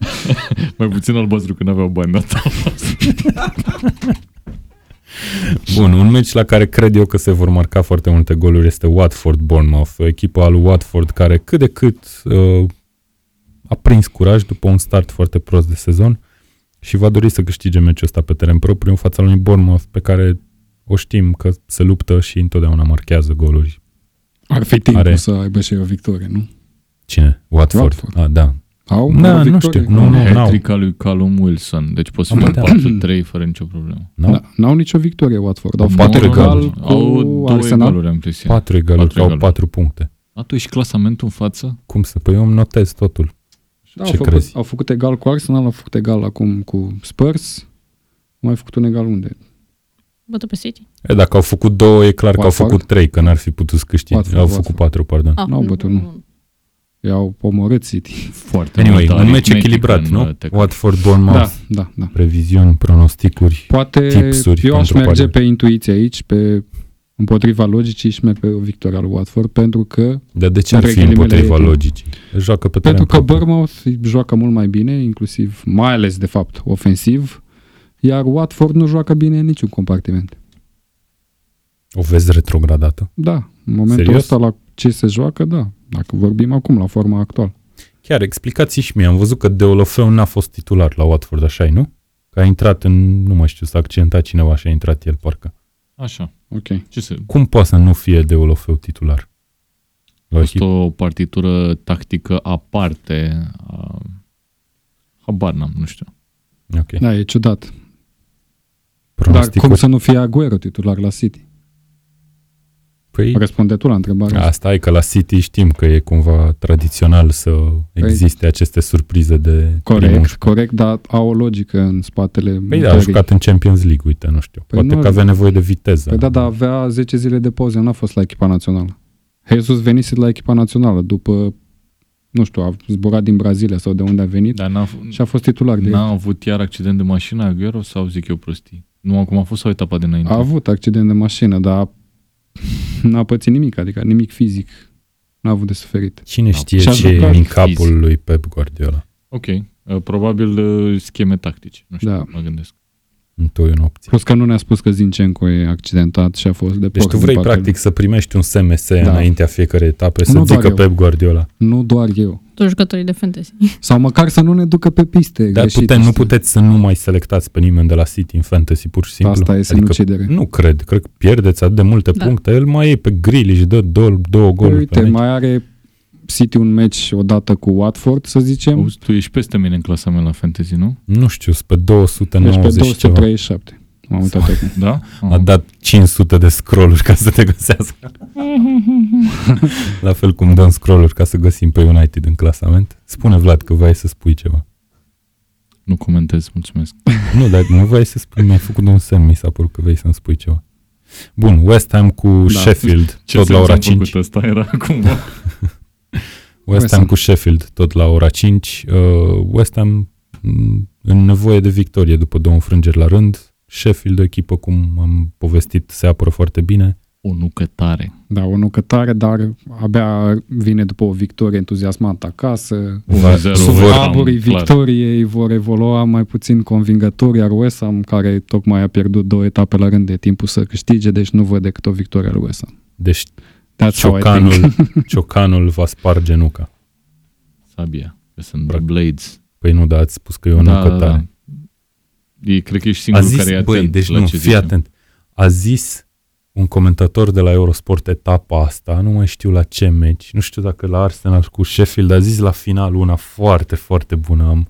Mai puțin albastru că n-aveau bani data. Bun, un meci la care cred eu că se vor marca foarte multe goluri este Watford-Bournemouth, o echipă al Watford care cât de cât uh, a prins curaj după un start foarte prost de sezon și va dori să câștige meciul ăsta pe teren propriu în fața lui Bournemouth pe care o știm că se luptă și întotdeauna marchează goluri. Ar fi timpul Are. să aibă și o victorie, nu? Cine? Watford. Watford. Ah, da. Au Da, o nu victorie? știu, nu, nu. Hat-trick al lui Callum Wilson. Deci poți să Am fie putea. 4-3 fără nicio problemă. Nu? Da, n-au nicio victorie Watford. Au Au făcut patru egal egaluri. cu Au două Arsenal. egaluri, am impresia. Patru egaluri, Patru că au egaluri. patru puncte. A, tu ești clasamentul în față? Cum să? Păi eu îmi notez totul. Da, Ce au, făcut, crezi? au făcut egal cu Arsenal, au făcut egal acum cu Spurs. Au mai făcut un egal unde? Bătă pe City? E, dacă au făcut două, e clar că au Watford? făcut trei, că n-ar fi putut să câștige. Watford, au Watford. făcut patru, pardon. Ah, N-au bătut, nu. I-au pomorât City. Foarte Anyway, multă un meci aritmetică echilibrat, în, nu? uh, tecla. Watford, Bournemouth, Da, da, da. previziuni, pronosticuri. Poate Tipsuri eu aș pentru merge pariuri. pe intuiție aici, pe împotriva logicii și merg pe o victoria lui Watford, pentru că Dar de ce ar Între fi ghilimele împotriva e timp. logicii? Joacă pe teren Pentru că propriu. Bournemouth joacă mult mai bine, inclusiv, mai ales de fapt, ofensiv, iar Watford nu joacă bine în niciun compartiment. O vezi retrogradată? Da, în momentul Serios? ăsta la ce se joacă, da. Dacă vorbim acum, la forma actuală. Chiar, explicați și mie. Am văzut că Deulofeu n-a fost titular la Watford, așa nu? Că a intrat în, nu mai știu, s-a accidentat cineva și a intrat el, parcă. Așa. Ok. Ce să... Cum poate să nu fie Deulofeu titular? La A o fost echipă? o partitură tactică aparte. A... Habar n-am, nu știu. Ok. Da, e ciudat. Dar Pronosticuri? cum să nu fie Aguero titular la City? Păi, Răspunde tu la întrebarea asta. Asta e că la City știm că e cumva tradițional să existe aceste surprize de primul Corect, corect, dar au o logică în spatele Păi da, a mutării. jucat în Champions League, uite, nu știu. Păi Poate nu- că avea nevoie de viteză. Păi da, dar avea 10 zile de pauză, n-a fost la echipa națională. Jesus venise la echipa națională după, nu știu, a zburat din Brazilia sau de unde a venit Dar n-a, și a fost titular de n-a avut iar accident de mașină Aguero sau zic eu prostii? Nu, acum a fost sau etapa de înainte? A avut accident de mașină, dar n-a pățit nimic, adică nimic fizic. N-a avut de suferit. Cine Da. știe Și a ce e jucat în capul fizic. lui Pep Guardiola? Ok. Uh, Probabil uh, scheme tactice. Nu știu, Da. mă gândesc. Întoi în opție. Plus că nu ne-a spus că Zinchenko e accidentat și a fost de Deci porc tu din vrei partea practic să primești un SMS Da. înaintea fiecare etape, să Nu zică doar eu. Pep Guardiola. lui. Nu doar eu. Toți jucătorii de fantasy. Sau măcar să nu ne ducă pe piste Dar greșite, putem, nu știi? puteți să nu mai selectați pe nimeni de la City în fantasy, pur și simplu. Asta e sinucidere. nu cred, cred că pierdeți atât de multe Da. puncte. El mai e pe grill și dă două, două Păi goluri uite, pe meci. mai are City un meci odată cu Watford, să zicem. Auzi, tu ești peste mine în clasament la fantasy, nu? Nu știu, sunt pe Deci 290 pe și ceva. 237. M-am uitat acum. Da? A dat 500 de scrolluri ca să te găsească. La fel cum dăm scrolluri ca să găsim pe United în clasament. Spune Vlad că vrei să spui ceva. Nu comentez, mulțumesc. Nu, dar nu vrei să spui, mi-ai făcut un semn, mi s-a părut că vrei să-mi spui ceva. Bun, West Ham cu Da. Sheffield, Ce tot la sens ora am 5. făcut ăsta era cumva. West West Ham Ham. cu Sheffield, tot la ora 5. Uh, West Ham m, în nevoie de victorie după două înfrângeri la rând. Sheffield, o echipă, cum am povestit, se apără foarte bine. O nucă tare. Da, o nucă tare, dar abia vine după o victorie entuziasmantă acasă. 1-0 Va- West vor- Ham, Taburii clar. victoriei vor evolua mai puțin convingători, iar West Ham, care tocmai a pierdut două etape la rând de timpul să câștige, deci nu văd decât o victorie al West Ham. Deci That's how I think. ciocanul, ciocanul va sparge nuca. Sabia. Că sunt The Blades. Păi nu, dar ați spus că e o nucă tare. E, cred că ești A singurul zis, care e băi, atent deci la nu, ce fii zicem. atent. A zis un comentator de la Eurosport etapa asta, nu mai știu la ce meci, nu știu dacă la Arsenal cu Sheffield, a zis la final una foarte, foarte bună. Am,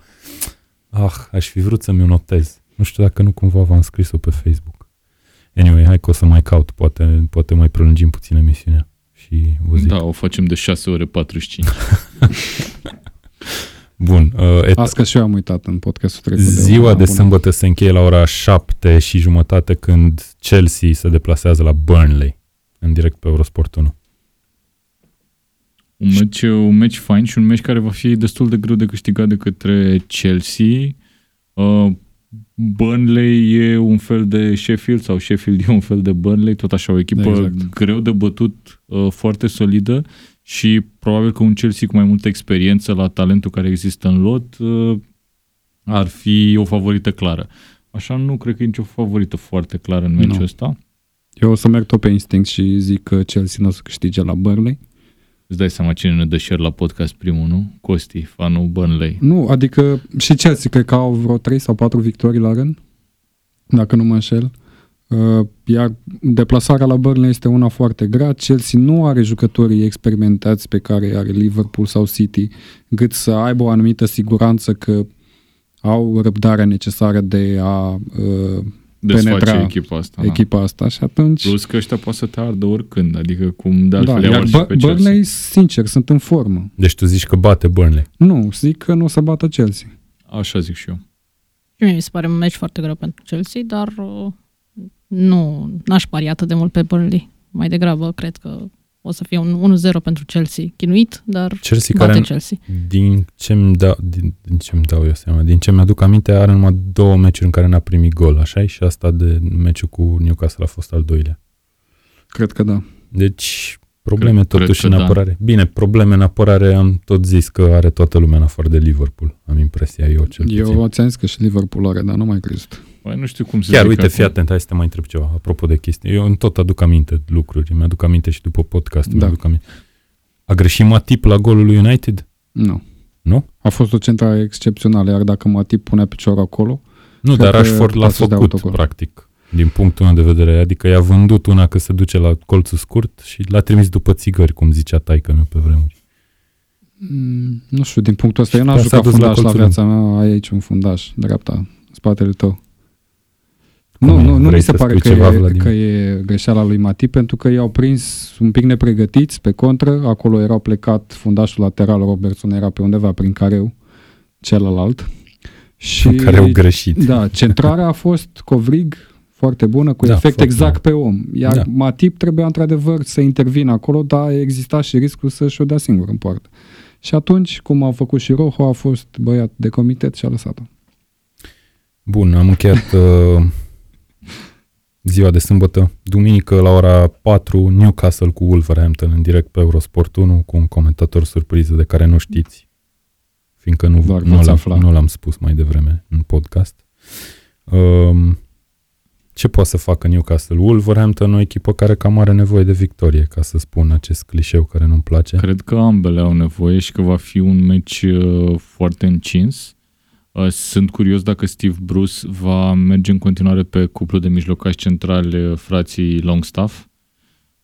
ah, aș fi vrut să mi-o notez. Nu știu dacă nu cumva v-am scris-o pe Facebook. Anyway, hai că o să mai caut, poate, poate mai prelungim puțin emisiunea. Și vă zic. Da, o facem de 6 ore 45. Bun. Uh, et- Asta că și eu am uitat în podcastul trecut. ziua una de bună. sâmbătă se încheie la ora 7 și jumătate când Chelsea se deplasează la Burnley în direct pe Eurosport 1. Un meci, un meci fain și un meci care va fi destul de greu de câștigat de către Chelsea. Uh, Burnley e un fel de Sheffield sau Sheffield e un fel de Burnley, tot așa o echipă Exact. greu de bătut, uh, foarte solidă și probabil că un Chelsea cu mai multă experiență la talentul care există în lot uh, ar fi o favorită clară. Așa nu cred că e nicio favorită foarte clară în meciul Nu. ăsta. Eu o să merg tot pe instinct și zic că Chelsea nu o să câștige la Burnley. Îți dai seama cine ne dă share la podcast primul, nu? Costi, fanul Burnley. Nu, adică și Chelsea cred că au vreo 3 sau 4 victorii la rând, dacă nu mă înșel. Uh, Iar deplasarea la Burnley este una foarte grea. Chelsea nu are jucătorii experimentați pe care are Liverpool sau City, cât să aibă o anumită siguranță că au răbdarea necesară de a uh, Desface penetra echipa asta. da. echipa asta și atunci... Plus că ăștia poate să te ardă oricând, adică cum de altfel da, da, iar și Bur- pe Chelsea. Burnley, sincer, sunt în formă. Deci tu zici că bate Burnley. Nu, zic că nu o să bată Chelsea. Așa zic și eu. Și mie mi se pare un meci foarte greu pentru Chelsea, dar uh, nu n-aș pari atât de mult pe Burnley. Mai degrabă, cred că o să fie un 1-0 pentru Chelsea. Chinuit, dar Chelsea bate care, Chelsea. din ce-mi dau, din, din ce-mi dau eu seama, din ce mi-aduc aminte, are numai două meciuri în care n-a primit gol, așa Și asta de meciul cu Newcastle a fost al doilea. Cred că da. Deci, probleme Cred- totuși cred în că da. apărare. Bine, probleme în apărare am tot zis că are toată lumea în afară de Liverpool. Am impresia eu cel puțin. Eu ți-am zis că și Liverpool are, dar nu mai crezut. Băi, nu știu cum să Chiar, zic uite, acum. fii atent, hai să te mai întreb ceva, apropo de chestii. Eu îmi tot aduc aminte lucruri, mi-aduc aminte și după podcast, Da. mi-aduc aminte. A greșit Matip la golul lui United? Nu. Nu? A fost o centrare excepțională, iar dacă Matip punea piciorul acolo, Nu, Cred dar că Rashford l-a poate să dea făcut, autogol. practic, din punctul meu de vedere. Adică i-a vândut una că se duce la colțul scurt și l-a trimis după țigări, cum zicea taică meu pe vremuri. mm, nu știu, din punctul ăsta, eu n-am Dar s-a jucat dus la fundaș la, colțul viața mea, ai aici un fundaș, dreapta, în spatele tău. Cum Nu, e? nu, nu Vrei mi se să pare spui că ceva, e, Vladimir? că e greșeala lui Matip, pentru că i-au prins un pic nepregătiți, pe contră, acolo erau plecat fundașul lateral, Robertson era pe undeva prin careu, celălalt. Și, Care au greșit. Da, centrarea a fost covrig foarte bună, cu Da, efect foarte exact pe om. Iar Da. Matip trebuia într-adevăr să intervină acolo, dar exista și riscul să-și o dea singur în poartă. Și atunci, cum a făcut și Rojo, a fost băiat de comitet și a lăsat-o. Bun, am încheiat uh, ziua de sâmbătă. Duminică la ora 4, Newcastle cu Wolverhampton în direct pe Eurosport 1 cu un comentator surpriză de care nu știți, fiindcă nu, Doar nu, veți l-am, afla. nu l-am spus mai devreme în podcast. Um, ce poate să facă Newcastle? Wolverhampton, o echipă care cam are nevoie de victorie, ca să spun acest clișeu care nu-mi place. Cred că ambele au nevoie și că va fi un meci uh, foarte încins. Uh, Sunt curios dacă Steve Bruce va merge în continuare pe cuplu de mijlocași centrali, uh, frații Longstaff.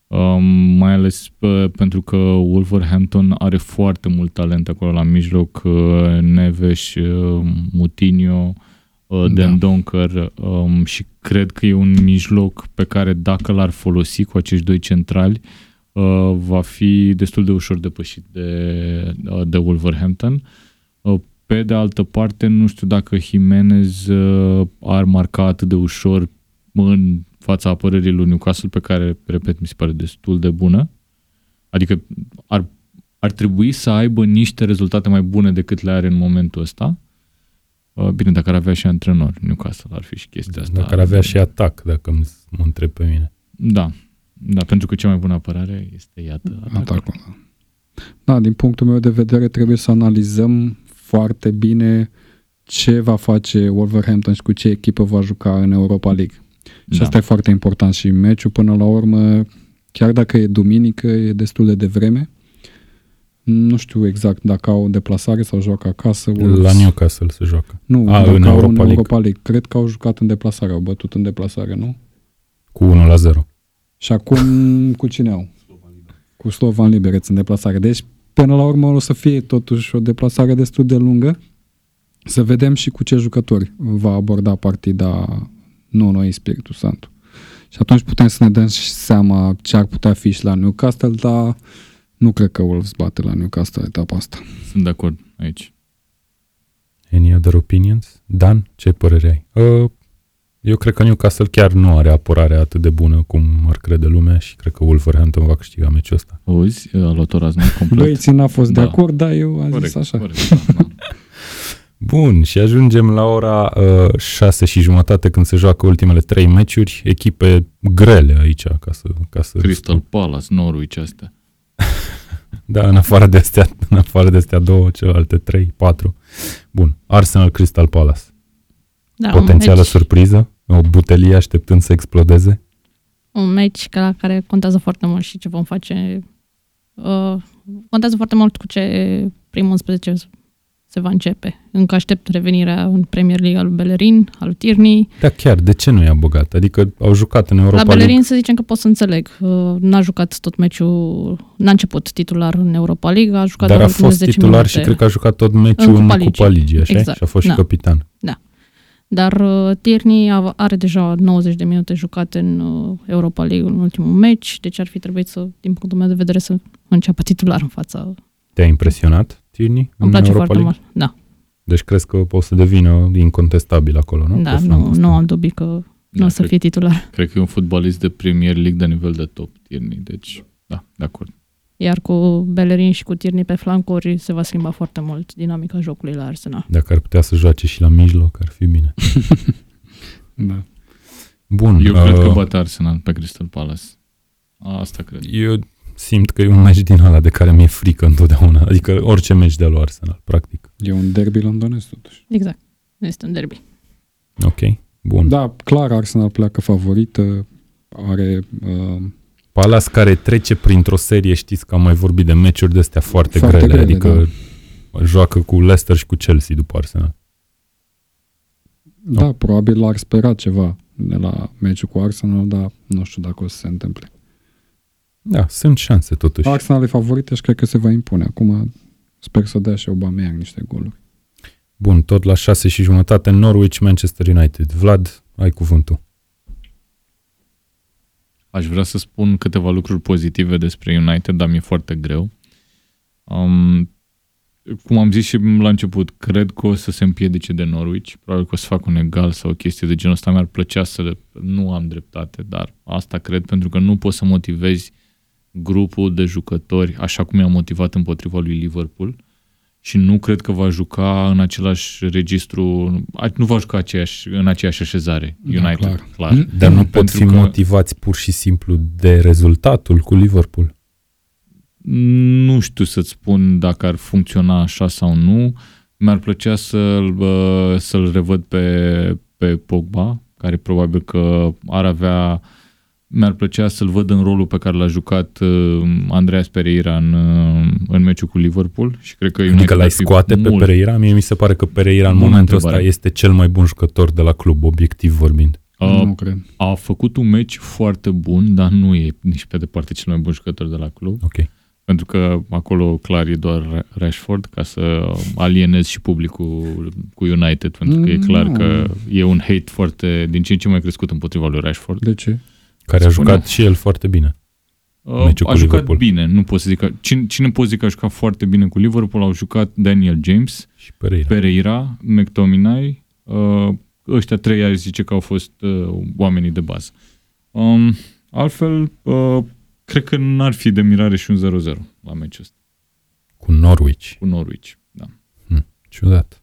Um, mai ales uh, pentru că Wolverhampton are foarte mult talent acolo la mijloc, uh, Neves, uh, Mutinho, uh, Da. Dan Donker um, și cred că e un mijloc pe care dacă l-ar folosi cu acești doi centrali, uh, va fi destul de ușor depășit de, uh, de Wolverhampton. Uh, pe de altă parte, nu știu dacă Jimenez uh, ar marca atât de ușor în fața apărării lui Newcastle, pe care, repet, mi se pare destul de bună. Adică ar, ar trebui să aibă niște rezultate mai bune decât le are în momentul ăsta. Uh, Bine, dacă ar avea și antrenor, Newcastle ar fi și chestia asta. Dacă ar avea și atac, dacă îmi- mă întreb pe mine. Da, da, pentru că cea mai bună apărare este, iată, atacul. Atacul. Da. da, din punctul meu de vedere trebuie să analizăm foarte bine ce va face Wolverhampton și cu ce echipă va juca în Europa League. Și Da. asta e foarte important și meciul până la urmă, chiar dacă e duminică, e destul de devreme. Nu știu exact dacă au deplasare sau joacă acasă. Wolves. La Newcastle se joacă. Nu, A, dacă în au Europa în League. Europa League. Cred că au jucat în deplasare, au bătut în deplasare, nu? Cu 1 la 0. Și acum cu cine au? Cu Slovan Liberec în deplasare. Deci, până la urmă, o să fie totuși o deplasare destul de lungă. Să vedem și cu ce jucători va aborda partida Nuno Spiritu Santu. Și atunci putem să ne dăm și seama ce ar putea fi și la Newcastle, dar nu cred că Wolves bate la Newcastle etapa asta. Sunt de acord aici. Any other opinions? Dan, ce părere ai? Uh, eu cred că Newcastle chiar nu are apărare atât de bună cum ar crede lumea și cred că Wolverhampton va câștiga meciul ăsta. Auzi, a luat o raznă complet. Băi, ți n-a fost Da. de acord, dar eu am corect, zis așa. corect, da, da. Bun, și ajungem la ora uh, 6 și jumătate când se joacă ultimele trei meciuri, echipe grele aici, ca să... Ca să Crystal Palace, Norwich astea. Da, în afară de astea, în afară de astea două, celelalte trei, patru. Bun, Arsenal Crystal Palace. Da, Potențială un meci, surpriză, o butelie așteptând să explodeze. un meci ca, care contează foarte mult și ce vom face. Uh, contează foarte mult cu ce primul 11 se va începe. Încă aștept revenirea în Premier League al lui Bellerin, al lui Tierney. Da, chiar, de ce nu i-a băgat? Adică au jucat în La Europa Bellerin League. să zicem că pot să înțeleg. Uh, n-a jucat tot meciul, n-a început titular în Europa League, a jucat Dar a doar ultimele fost 10 titular minute. și cred că a jucat tot meciul În în Cupa Cupa Ligii. Ligii, așa? Exact, Și a fost da. și capitan. Dar uh, Tierney a- are deja 90 de minute jucate în uh, Europa League în ultimul meci, deci ar fi trebuit să, din punctul meu de vedere, să înceapă titular în fața. Te-a impresionat, Tierney, Îmi în place Europa foarte League? mult. Da, Deci crezi că o să devină incontestabil acolo, nu? da Pe nu, flancul ăsta. nu am dubii că nu Da, o să cred, fie titular. cred că e un fotbalist de Premier League de nivel de top, Tierney, deci da, de acord. Iar cu Bellerin și cu Tierney pe flancuri se va schimba foarte mult dinamica jocului la Arsenal. Dacă ar putea să joace și la mijloc, ar fi bine. Da. Bun. Eu cred că uh, bate Arsenal pe Crystal Palace. Asta cred. Eu simt că e un meci din ăla de care mi-e frică întotdeauna. Adică orice meci de la Arsenal, practic. E un derby londonez totuși. Exact. Este un derby. Ok, bun. Da. Da, clar Arsenal pleacă favorită, are uh, Palace care trece printr-o serie, știți că am mai vorbit de meciuri de astea foarte, Foarte grele, grele, adică joacă cu Leicester și cu Chelsea după Arsenal. Da, probabil ar spera ceva de la meciul cu Arsenal, dar nu știu dacă o să se întâmple. Da, sunt șanse totuși. Arsenal e favorită și cred că se va impune. Acum sper să dea și Aubameyang niște goluri. Bun, tot la 6 și jumătate, Norwich, Manchester United. Vlad, ai cuvântul. Aș vrea să spun câteva lucruri pozitive despre United, dar mi-e foarte greu. Um, cum am zis și la început, cred că o să se împiedice de Norwich. Probabil că o să fac un egal sau o chestie de genul ăsta. Mi-ar plăcea să le... nu am dreptate, dar asta cred pentru că nu poți să motivezi grupul de jucători așa cum i-a motivat împotriva lui Liverpool și nu cred că va juca în același registru, nu va juca aceeași, în aceeași așezare Da, United, clar. clar. Dar nu pot Pentru fi că- motivați pur și simplu de rezultatul cu Liverpool. Nu știu să-ți spun dacă ar funcționa așa sau nu. Mi-ar plăcea să-l, bă, să-l revăd pe, pe Pogba, care probabil că ar avea... Mi-ar plăcea să-l văd în rolul pe care l-a jucat uh, Andreas Pereira în, uh, în meciul cu Liverpool și cred că Adică United l-ai ar fi scoate pe mult- Pereira? Mie mi se pare că Pereira în Bună momentul întrebare. ăsta este cel mai bun jucător de la club, obiectiv vorbind. Uh, nu cred. a făcut un meci foarte bun, dar nu e nici pe departe cel mai bun jucător de la club. Ok. Pentru că acolo clar e doar Rashford ca să alienez și publicul cu United, pentru că e Mm, clar nu. că e un hate foarte din ce în ce mai crescut împotriva lui Rashford. De ce? Care a Spune. jucat și el foarte bine. Uh, Meciul a cu jucat Liverpool. bine, nu pot să zic că, cine, cine pot zic că a jucat foarte bine cu Liverpool? Au jucat Daniel James, Și Pereira. Pereira, McTominay, uh, ăștia trei aș zice că au fost uh, oamenii de bază. Um, altfel, uh, cred că n-ar fi de mirare și un 0-0 la meciul ăsta Cu Norwich. cu Norwich. Da. Ciudat.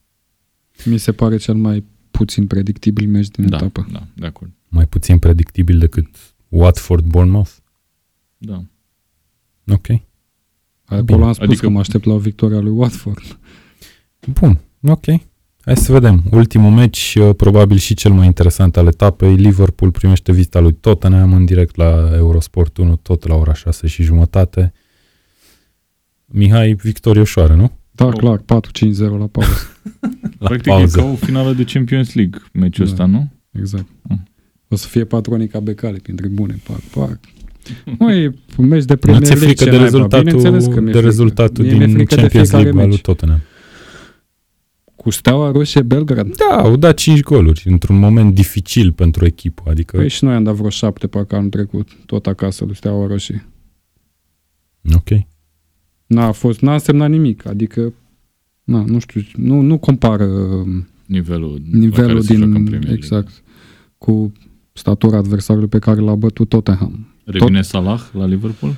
Mi se pare cel mai puțin predictibil meci din Da, etapă. da, de acord. Mai puțin predictibil decât Watford-Bournemouth. Da. Ok. Acolo am spus adică- că mă aștept la o victorie a lui Watford. Bun, ok. Hai să vedem. Ultimul meci, uh, probabil și cel mai interesant al etapei, Liverpool primește vizita lui Tottenham în direct la Eurosport 1, tot la ora 6 și jumătate. Mihai, victorie ușoară, nu? Da, Oh. clar, 4-5-0 la pauză. La Practic pauză. e ca o finală de Champions League meciul Da. ăsta, nu? Exact. Mm. O să fie patronica Becali prin tribune, pac, pac. Măi, un meci de Nu Premier ți-e League, frică ce de naiba? Bineînțeles că rezultatul, mi-e de frică. rezultatul Mie mi-e din frică de Champions fiecare League al lui meci. Tottenham? Cu Steaua Roșie Belgrad. Da, au dat 5 goluri într-un moment dificil pentru echipă. Adică, Păi și noi am dat vreo șapte parcă anul trecut, tot acasă lui Steaua Roșie. ok. N-a fost, n-a însemnat nimic, adică na, nu știu, nu, nu compară um, Nivelul, la nivelul care se joacă în din, Premier League. exact, cu statura adversarului pe care l-a bătut Tottenham. Revine Salah la Liverpool?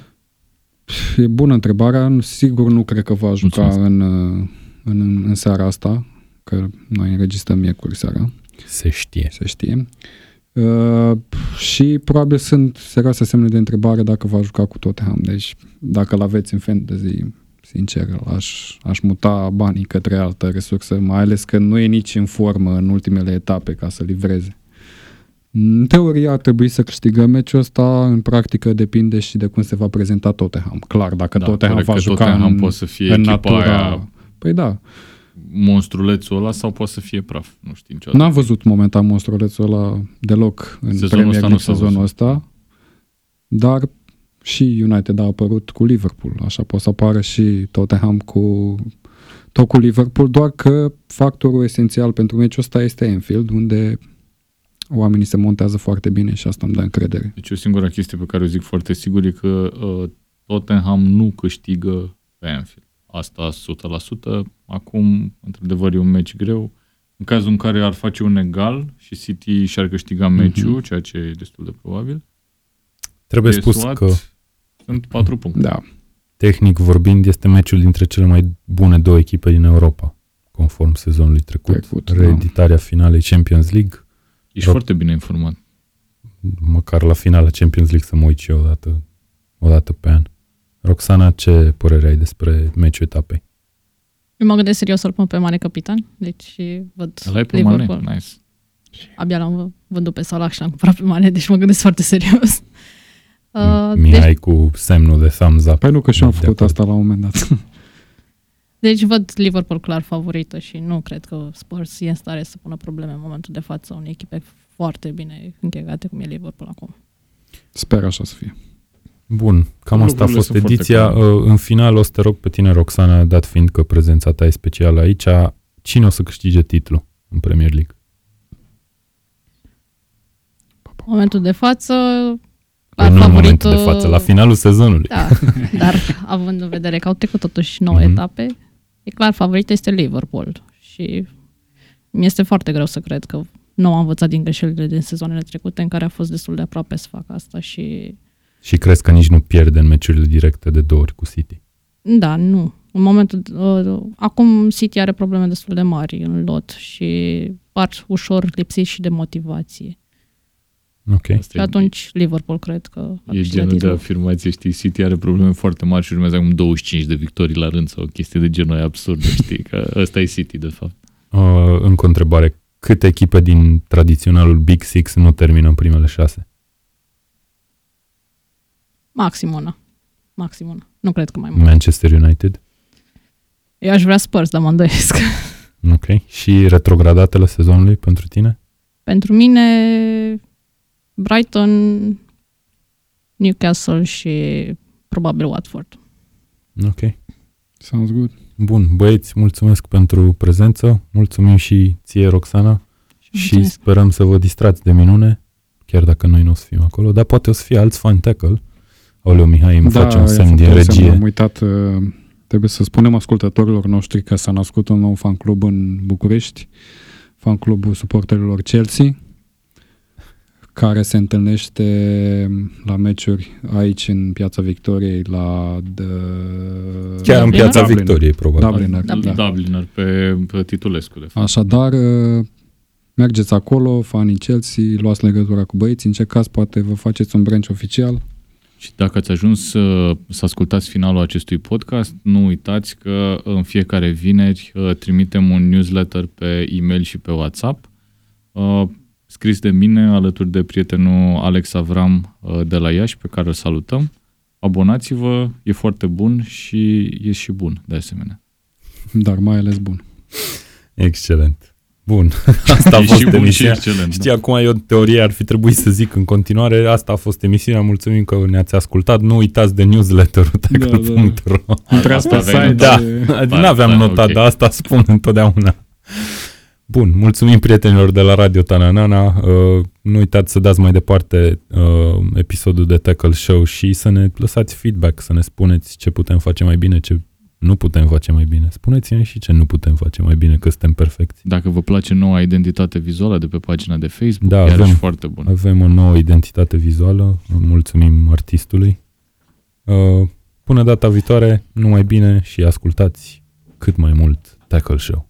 E bună întrebarea, sigur nu cred că va juca Mulțumesc. în, uh, în, în seara asta, că noi înregistrăm miercuri seara, Se știe. se știe. Uh, și probabil sunt serioase semne de întrebare dacă va juca cu Tottenham. Deci, dacă l aveți în fantasy, sincer, aș, aș muta banii către altă resursă, mai ales că nu e nici în formă în ultimele etape ca să livreze. În teorie ar trebui să câștigăm meciul ăsta, în practică depinde și de cum se va prezenta Tottenham. Clar, dacă Da, Tottenham corect va că juca Tottenham în, poate să fie în echipa natura... aia Păi da, monstrulețul ăla sau poate să fie praf. Nu știu niciodată. N-am văzut momentan monstrulețul ăla deloc în Sezonul Premier ăsta League nu s-a sezonul văzut. ăsta, dar și United a apărut cu Liverpool, așa poate să apară și Tottenham cu tot cu Liverpool, doar că factorul esențial pentru meciul ăsta este Anfield, unde oamenii se montează foarte bine și asta îmi dă încredere. Deci o singură chestie pe care o zic foarte sigur e că uh, Tottenham nu câștigă pe Anfield. Asta 100%. Acum, într-adevăr, e un meci greu. În cazul în care ar face un egal și City și-ar câștiga meciul, Mhm. ceea ce e destul de probabil, Trebuie pe spus SWAT că, sunt 4 puncte. Da, tehnic vorbind, este meciul dintre cele mai bune două echipe din Europa, conform sezonului trecut. Trecut, da. Reeditarea finalei Champions League. Ești Rob- foarte bine informat. Măcar la finala Champions League să mă uit și eu o dată, o dată pe an. Roxana, ce părere ai despre meciul etapei? Eu mă gândesc serios să-l pun pe Mane capitan, deci văd Ăla e pe Liverpool. Mane. Nice. Abia l-am vândut pe Salah și l-am cumpărat pe Mane, deci mă gândesc foarte serios. Uh, Mihai deci, cu semnul de thumbs up. păi nu că și eu am De făcut acord. asta la un moment dat. deci văd Liverpool clar favorită și nu cred că Spurs e în stare să pună probleme în momentul de față unei echipe foarte bine închegate cum e Liverpool acum. Sper așa să fie. Bun, cam asta a Lucrurile fost sunt foarte ediția. clare. Uh, În final o să te rog pe tine, Roxana, dat fiind că prezența ta e specială aici, cine o să câștige titlul în Premier League? În momentul de față, Păi clar nu în favorit, momentul de față, la finalul sezonului. Da, dar având în vedere că au trecut totuși 9 Mhm. etape, e clar, favorită este Liverpool. Și mi este foarte greu să cred că nu am învățat din greșelile din sezoanele trecute în care a fost destul de aproape să facă asta și Și crezi că nici nu pierde în meciurile directe de două ori cu City. da, nu. În momentul, uh, acum City are probleme destul de mari în lot și par ușor lipsiți și de motivație. Ok. Asta Și e- atunci Liverpool cred că a E câștigat genul de titlul. afirmație, știi, City are probleme foarte mari și urmează acum 25 de victorii la rând sau o chestie de genul aia absurdă, știi, că ăsta e City, de fapt. Uh, încă o întrebare. Câte echipe din tradiționalul Big Six nu termină în primele șase? Maxim una. Maxim una. Nu cred că mai mult. Manchester United? Eu aș vrea Spurs, dar mă îndoiesc. Ok. Și retrogradatele sezonului pentru tine? Pentru mine, Brighton, Newcastle și probabil Watford. Ok. Sounds good. Bun, băieți, mulțumesc pentru prezență, mulțumim și ție, Roxana, și Mulțumesc. sperăm să vă distrați de minune, chiar dacă noi nu o să fim acolo, dar poate o să fie alți fan tackle. Aoleu, Mihai, îmi face un i-a semn făcut din un semn, regie. Am uitat, uh, trebuie să spunem ascultătorilor noștri că s-a născut un nou fan club în București, fan clubul suporterilor Chelsea, care se întâlnește la meciuri aici în Piața Victoriei la de... Chiar în Dublin? piața Dublin. Victoriei, probabil. Dublin, Dublin. da. Dubliner pe, pe Titulescu, de fapt. Așadar, uh, mergeți acolo, fanii Chelsea, luați legătura cu băieții, încercați, poate vă faceți un branch oficial. Și dacă ați ajuns să, să ascultați finalul acestui podcast, nu uitați că în fiecare vineri uh, trimitem un newsletter pe e-mail și pe WhatsApp, uh, scris de mine alături de prietenul Alex Avram uh, de la Iași, pe care îl salutăm. Abonați-vă, e foarte bun și e și bun, de asemenea. Dar mai ales bun. Excelent. Bun, asta a E fost și bun și emisiunea. excelent. Știi, acum e o teorie, ar fi trebuit să zic în continuare, asta a fost emisiunea, mulțumim că ne-ați ascultat, nu uitați de newsletterul tackle.ro. Intrați pe Asta aveai site. Da, și- n-aveam da, notat, ok. dar asta spun întotdeauna. Bun, mulțumim prietenilor de la Radio Tananana. Uh, nu uitați să dați mai departe uh, episodul de Tackle Show și să ne lăsați feedback, să ne spuneți ce putem face mai bine, ce nu putem face mai bine. Spuneți-ne și ce nu putem face mai bine, că suntem perfecți. Dacă vă place noua identitate vizuală de pe pagina de Facebook, Da, da, avem- avem, foarte bună. Avem o nouă identitate vizuală, mulțumim artistului. Uh, până data viitoare, numai bine și ascultați cât mai mult Tackle Show.